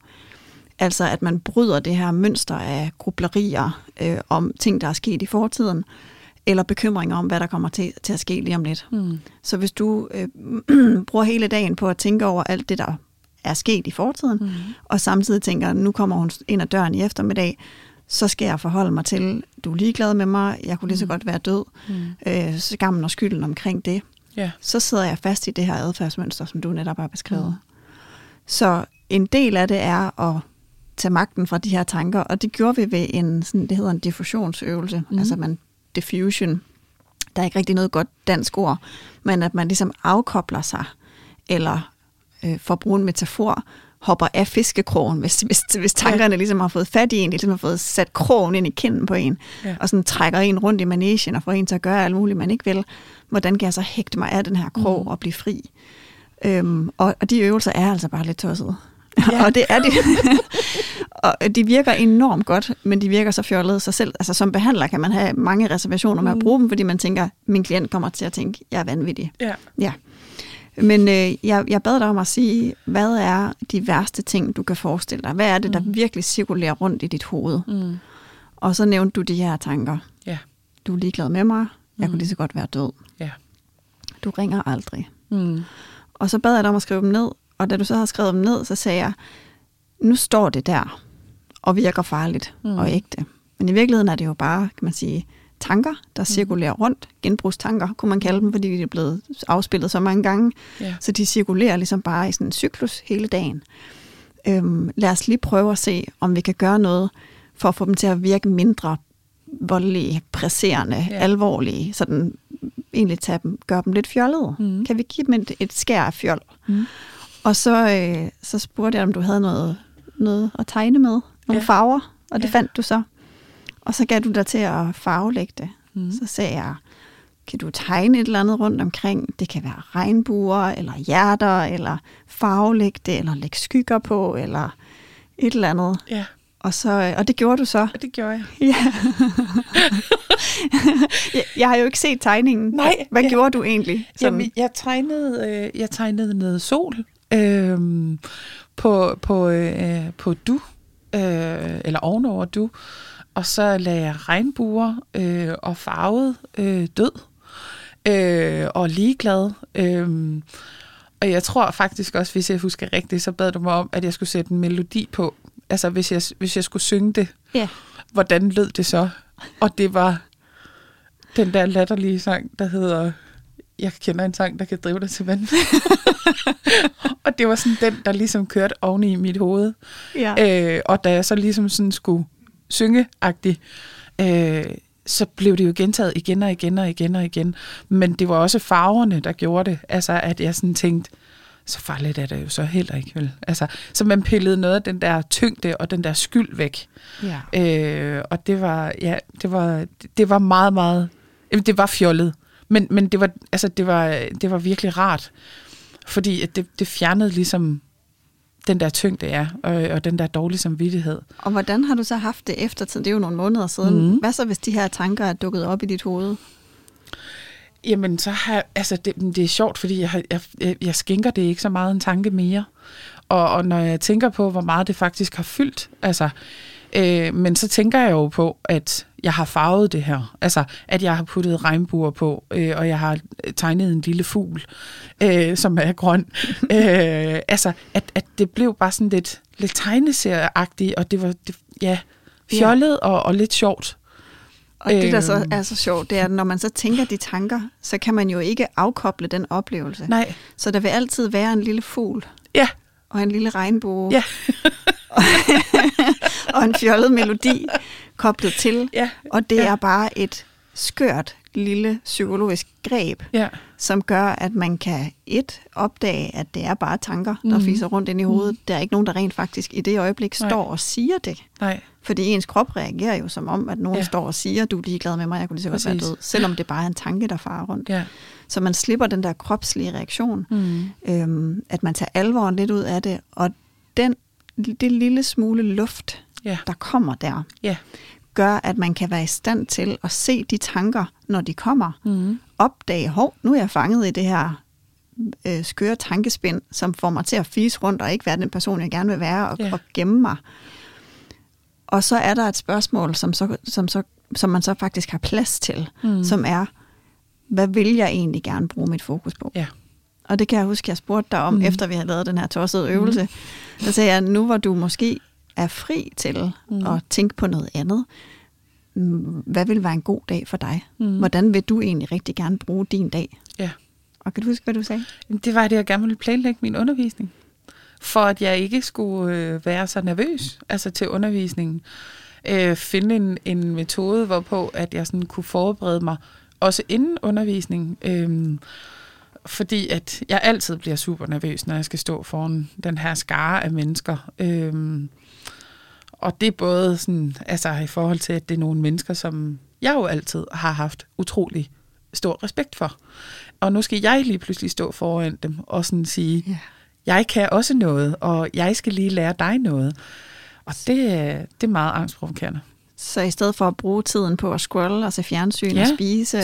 S2: Altså, at man bryder det her mønster af grublerier øh, om ting, der er sket i fortiden, eller bekymringer om, hvad der kommer til, til at ske lige om lidt.
S3: Mm.
S2: Så hvis du øh, bruger hele dagen på at tænke over alt det, der er sket i fortiden,
S3: Mm.
S2: og samtidig tænker, nu kommer hun ind ad døren i eftermiddag, så skal jeg forholde mig til, du er ligeglad med mig, jeg kunne lige så
S3: Mm.
S2: godt være død,
S3: Mm.
S2: øh, skammen og skylden omkring det.
S3: Ja.
S2: Så sidder jeg fast i det her adfærdsmønster, som du netop har beskrevet.
S3: Mm.
S2: Så en del af det er at tage magten fra de her tanker, og det gjorde vi ved en, sådan, det hedder en diffusionsøvelse, mm. altså man diffusion. Der er ikke rigtig noget godt dansk ord, men at man ligesom afkobler sig, eller øh, for at bruge en metafor, hopper af fiskekrogen, hvis, hvis, hvis tankerne ligesom har fået fat i en, ligesom har fået sat krogen ind i kinden på en,
S3: Ja.
S2: og sådan trækker en rundt i managen og får en til at gøre alt muligt, man ikke vil. Hvordan kan jeg så hægte mig af den her krog
S3: Mm.
S2: og blive fri? Øhm, og, og de øvelser er altså bare lidt tossede.
S3: Ja.
S2: og det er de. og de virker enormt godt, men de virker så fjollede sig selv. Altså som behandler kan man have mange reservationer med at
S3: Mm.
S2: bruge dem, fordi man tænker, min klient kommer til at tænke, jeg er vanvittig.
S3: Ja.
S2: Ja. Men øh, jeg, jeg bad dig om at sige, hvad er de værste ting, du kan forestille dig? Hvad er det, der
S3: Mm.
S2: virkelig cirkulerer rundt i dit hoved?
S3: Mm.
S2: Og så nævnte du de her tanker.
S3: Ja.
S2: Du er ligeglad med mig. Jeg
S3: Mm.
S2: kunne lige så godt være død.
S3: Ja.
S2: Du ringer aldrig.
S3: Mm.
S2: Og så bad jeg dig om at skrive dem ned. Og da du så havde skrevet dem ned, så sagde jeg, nu står det der og virker farligt
S3: Mm.
S2: mm. og ægte. Men i virkeligheden er det jo bare, kan man sige, tanker,
S3: Mm.
S2: der cirkulerer rundt. Genbrugstanker, kunne man kalde dem, fordi de er blevet afspillet så mange gange.
S3: Ja.
S2: Så de cirkulerer ligesom bare i sådan en cyklus hele dagen. Øhm, lad os lige prøve at se, om vi kan gøre noget for at få dem til at virke mindre voldelige, presserende,
S3: ja.
S2: alvorlige, sådan egentlig tage dem, gøre dem lidt fjollede.
S3: Mhm.
S2: Kan vi give dem et, et skær af fjol?
S3: Mm.
S2: Og så, øh, så spurgte jeg, om du havde noget, noget at tegne med, nogle
S3: Ja.
S2: farver, og det
S3: Ja.
S2: fandt du så. Og så gav du dig til at farvelægge det.
S3: Mm.
S2: Så sagde jeg, kan du tegne et eller andet rundt omkring? Det kan være regnbuer, eller hjerter, eller farvelægge det, eller lægge skygger på, eller et eller andet.
S3: Ja,
S2: Og, så, og det gjorde du så.
S3: det gjorde jeg.
S2: Ja. jeg, jeg har jo ikke set tegningen.
S3: Nej,
S2: Hvad
S3: ja.
S2: gjorde du egentlig?
S3: Jamen, jeg tegnede, øh, jeg tegnede noget sol øh, på, på, øh, på du, øh, eller ovenover du, og så lagde jeg regnbuer øh, og farvet øh, død øh, og ligeglad. Øh, Og jeg tror faktisk også, hvis jeg husker rigtigt, så bad du mig om, at jeg skulle sætte en melodi på. Altså, hvis jeg, hvis jeg skulle synge det,
S2: Ja.
S3: hvordan lød det så? Og det var den der latterlige sang, der hedder... Jeg kender en sang, der kan drive dig til vand. og det var sådan den, der ligesom kørte oven i mit hoved.
S2: ja.
S3: Øh, og da jeg så ligesom sådan skulle synge øh, så blev det jo gentaget igen og igen og igen og igen. Men det var også farverne, der gjorde det. Altså, at jeg sådan tænkte, så farligt er det jo så heller ikke, vel? Altså, så man pillede noget af den der tyngde og den der skyld væk.
S2: ja.
S3: Øh, og det var, ja, det var, det var meget, meget, det var fjollet. Men, men det, var, altså, det, var, det var virkelig rart, fordi at det, det fjernede ligesom den der tyngde, ja, og, og den der dårlige samvittighed.
S2: Og hvordan har du så haft det eftertid? Det er jo nogle måneder siden.
S3: Mhm.
S2: Hvad så, hvis de her tanker er dukket op i dit hoved?
S3: Jamen, så har jeg- altså, det, det er sjovt, fordi jeg, har, jeg, jeg, jeg skænker det ikke så meget en tanke mere. Og, og når jeg tænker på, hvor meget det faktisk har fyldt, altså, øh, men så tænker jeg jo på, at jeg har farvet det her. Altså, at jeg har puttet regnbuer på, øh, og jeg har tegnet en lille fugl, øh, som er grøn. øh, altså, at, at det blev bare sådan lidt, lidt tegneserieagtigt, og det var, det, ja, fjollet og, og lidt sjovt.
S2: Og det, der så
S3: Øhm.
S2: er så sjovt, det er, at når man så tænker de tanker, så kan man jo ikke afkoble den oplevelse.
S3: Nej,
S2: Så der vil altid være en lille fugl
S3: ja,
S2: og en lille regnbue
S3: Ja.
S2: og en fjollet melodi koblet til.
S3: ja,
S2: Og det
S3: Ja.
S2: er bare et skørt lille psykologisk greb,
S3: ja.
S2: som gør, at man kan et opdage, at det er bare tanker, der
S3: Mhm.
S2: fiser rundt ind i hovedet. Der er ikke nogen, der rent faktisk i det øjeblik
S3: Nej.
S2: står og siger det.
S3: Nej,
S2: Fordi ens krop reagerer jo som om, at nogen
S3: Ja.
S2: står og siger, du er ligeglad med mig, jeg kunne lige så godt være død. Selvom det bare er en tanke, der farer rundt.
S3: ja.
S2: Så man slipper den der kropslige reaktion.
S3: Mm.
S2: Øhm, at man tager alvoren lidt ud af det. Og den, det lille smule luft,
S3: Ja,
S2: der kommer der,
S3: ja.
S2: gør, at man kan være i stand til at se de tanker, når de kommer.
S3: Mm.
S2: Opdage, hov, nu er jeg fanget i det her øh, skøre tankespind, som får mig til at fise rundt og ikke være den person, jeg gerne vil være, og,
S3: Ja.
S2: og gemme mig. Og så er der et spørgsmål, som, så, som, så, som man så faktisk har plads til,
S3: Mm.
S2: som er, hvad vil jeg egentlig gerne bruge mit fokus på?
S3: Ja.
S2: Og det kan jeg huske, jeg spurgte dig om,
S3: Mm.
S2: efter vi havde lavet den her tossede øvelse. Mm. Der sagde jeg, nu hvor du måske er fri til
S3: Mm.
S2: at tænke på noget andet, mm, hvad vil være en god dag for dig?
S3: Mm.
S2: Hvordan vil du egentlig rigtig gerne bruge din dag?
S3: Ja.
S2: Og kan du huske, hvad du sagde?
S3: Det var det, jeg gerne ville planlægge min undervisning. For at jeg ikke skulle øh, være så nervøs altså til undervisningen. Øh, finde en, en metode, hvorpå at jeg sådan kunne forberede mig, også inden undervisningen. Øh, fordi at jeg altid bliver super nervøs, når jeg skal stå foran den her skare af mennesker. Øh, og det er både sådan, altså i forhold til, at det er nogle mennesker, som jeg jo altid har haft utrolig stor respekt for. Og nu skal jeg lige pludselig stå foran dem og sådan sige,
S2: Ja.
S3: jeg kan også noget, og jeg skal lige lære dig noget. Og det, det er meget angstprovokerende.
S2: Så i stedet for at bruge tiden på at scrolle og se fjernsyn
S3: Ja,
S2: og spise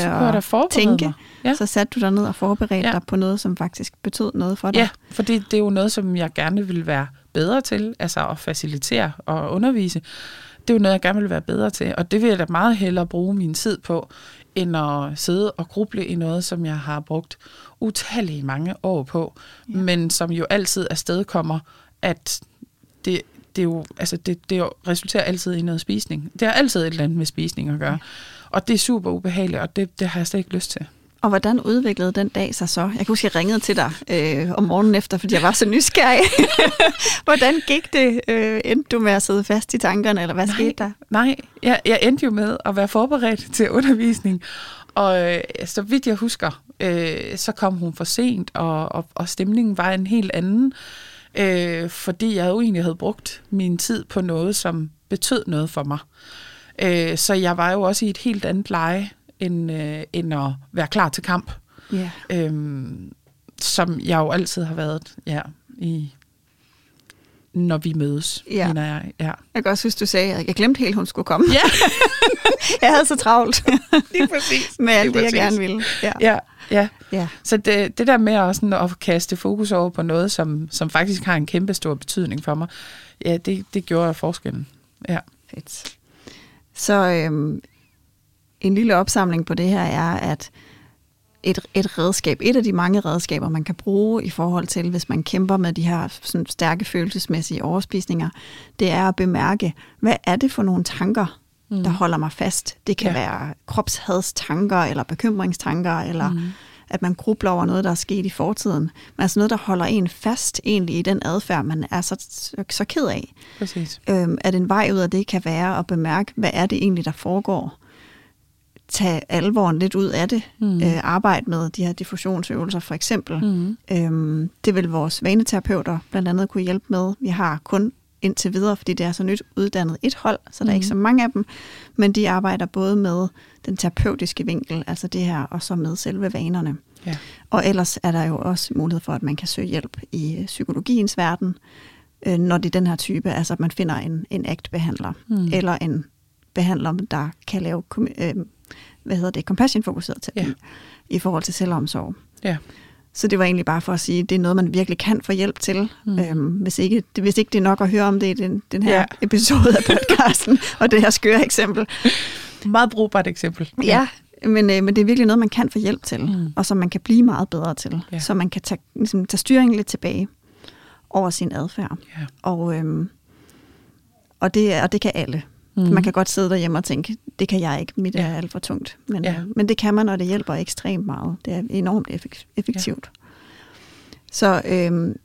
S2: og tænke,
S3: mig. Ja.
S2: så satte du dig ned og forberedte
S3: Ja.
S2: dig på noget, som faktisk betød noget for dig.
S3: Ja, fordi det er jo noget, som jeg gerne vil være bedre til, altså at facilitere og undervise. Det er jo noget, jeg gerne vil være bedre til, og det vil jeg da meget hellere bruge min tid på, end at sidde og gruble i noget, som jeg har brugt utallige mange år på, ja. men som jo altid afstedkommer, at det, det, er jo, altså det, det resulterer altid i noget spisning. Det har altid et eller andet med spisning at gøre. Og det er super ubehageligt, og det, det har jeg slet ikke lyst til.
S2: Og hvordan udviklede den dag sig så? Jeg kan huske, jeg ringede til dig øh, om morgenen efter, fordi jeg var så nysgerrig. hvordan gik det? Øh, endte du med at sidde fast i tankerne, eller hvad
S3: Nej.
S2: skete der?
S3: Nej, jeg, jeg endte jo med at være forberedt til undervisning. Og øh, så vidt jeg husker, øh, så kom hun for sent, og, og, og stemningen var en helt anden. Øh, fordi jeg jo egentlig havde brugt min tid på noget, som betød noget for mig. Øh, så jeg var jo også i et helt andet leje, end, øh, end at være klar til kamp.
S2: Ja.
S3: Øhm, som jeg jo altid har været, ja, i, når vi mødes,
S2: Ja.
S3: mener jeg. Ja.
S2: Jeg kan også huske, du sagde, at jeg glemte helt, hun skulle komme.
S3: Ja.
S2: jeg havde så travlt
S3: Lige præcis.
S2: med alt det, jeg gerne ville. Ja.
S3: Ja, ja.
S2: ja.
S3: Så det, det der med at, sådan, at kaste fokus over på noget, som, som faktisk har en kæmpe stor betydning for mig, ja, det, det gjorde forskellen. Ja.
S2: Fedt. Så øhm, en lille opsamling på det her er, at et, et redskab, et af de mange redskaber, man kan bruge i forhold til, hvis man kæmper med de her sådan, stærke følelsesmæssige overspisninger, det er at bemærke, hvad er det for nogle tanker, mm. der holder mig fast. Det kan ja. være kropshadstanker, eller bekymringstanker, eller mm. at man grubler over noget, der er sket i fortiden. Men altså noget, der holder en fast egentlig i den adfærd, man er så, så, så ked af.
S3: Præcis.
S2: Øhm, at en vej ud af det kan være at bemærke, hvad er det egentlig, der foregår tage alvoren lidt ud af det. Mm. Øh, arbejde med de her diffusionsøvelser for eksempel. Mm. Øhm, det vil vores vaneterapeuter blandt andet kunne hjælpe med. Vi har kun indtil videre, fordi det er så nyt uddannet et hold, så der mm. er ikke så mange af dem, men de arbejder både med den terapeutiske vinkel, altså det her, og så med selve vanerne. Ja. Og ellers er der jo også mulighed for, at man kan søge hjælp i psykologiens verden, øh, når det er den her type, altså at man finder en, en ACT-behandler, mm. eller en behandler, der kan lave øh, hvad hedder det, compassion-fokuseret terapi ja. i forhold til selvomsorg. Ja. Så det var egentlig bare for at sige, at det er noget, man virkelig kan få hjælp til. Mm. Øhm, hvis, ikke, det, hvis ikke det er nok at høre om det i den, den her ja. episode af podcasten, og det her skøre eksempel.
S3: Meget brugbart eksempel.
S2: Ja, ja men, øh, men det er virkelig noget, man kan få hjælp til, mm. og som man kan blive meget bedre til. Ja. Så man kan tage, ligesom, tage styringen lidt tilbage over sin adfærd. Ja. Og, øhm, og, det, og det kan alle. Mm. Man kan godt sidde derhjemme og tænke, det kan jeg ikke, mit ja. er alt for tungt. Men, ja. men det kan man, og det hjælper ekstremt meget. Det er enormt effektivt. Ja. Så øhm,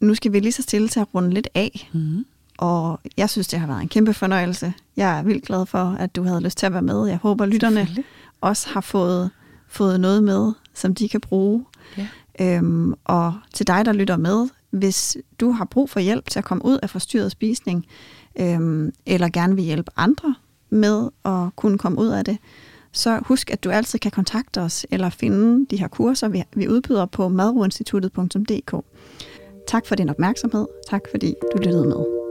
S2: nu skal vi lige så stille til at runde lidt af. Mm. Og jeg synes, det har været en kæmpe fornøjelse. Jeg er vildt glad for, at du havde lyst til at være med. Jeg håber, lytterne også har fået, fået noget med, som de kan bruge. Ja. Øhm, og til dig, der lytter med, hvis du har brug for hjælp til at komme ud af forstyrret spisning, øhm, eller gerne vil hjælpe andre med at kunne komme ud af det, så husk, at du altid kan kontakte os eller finde de her kurser, vi, vi udbyder på madroinstituttet.dk. Tak for din opmærksomhed. Tak fordi du lyttede med.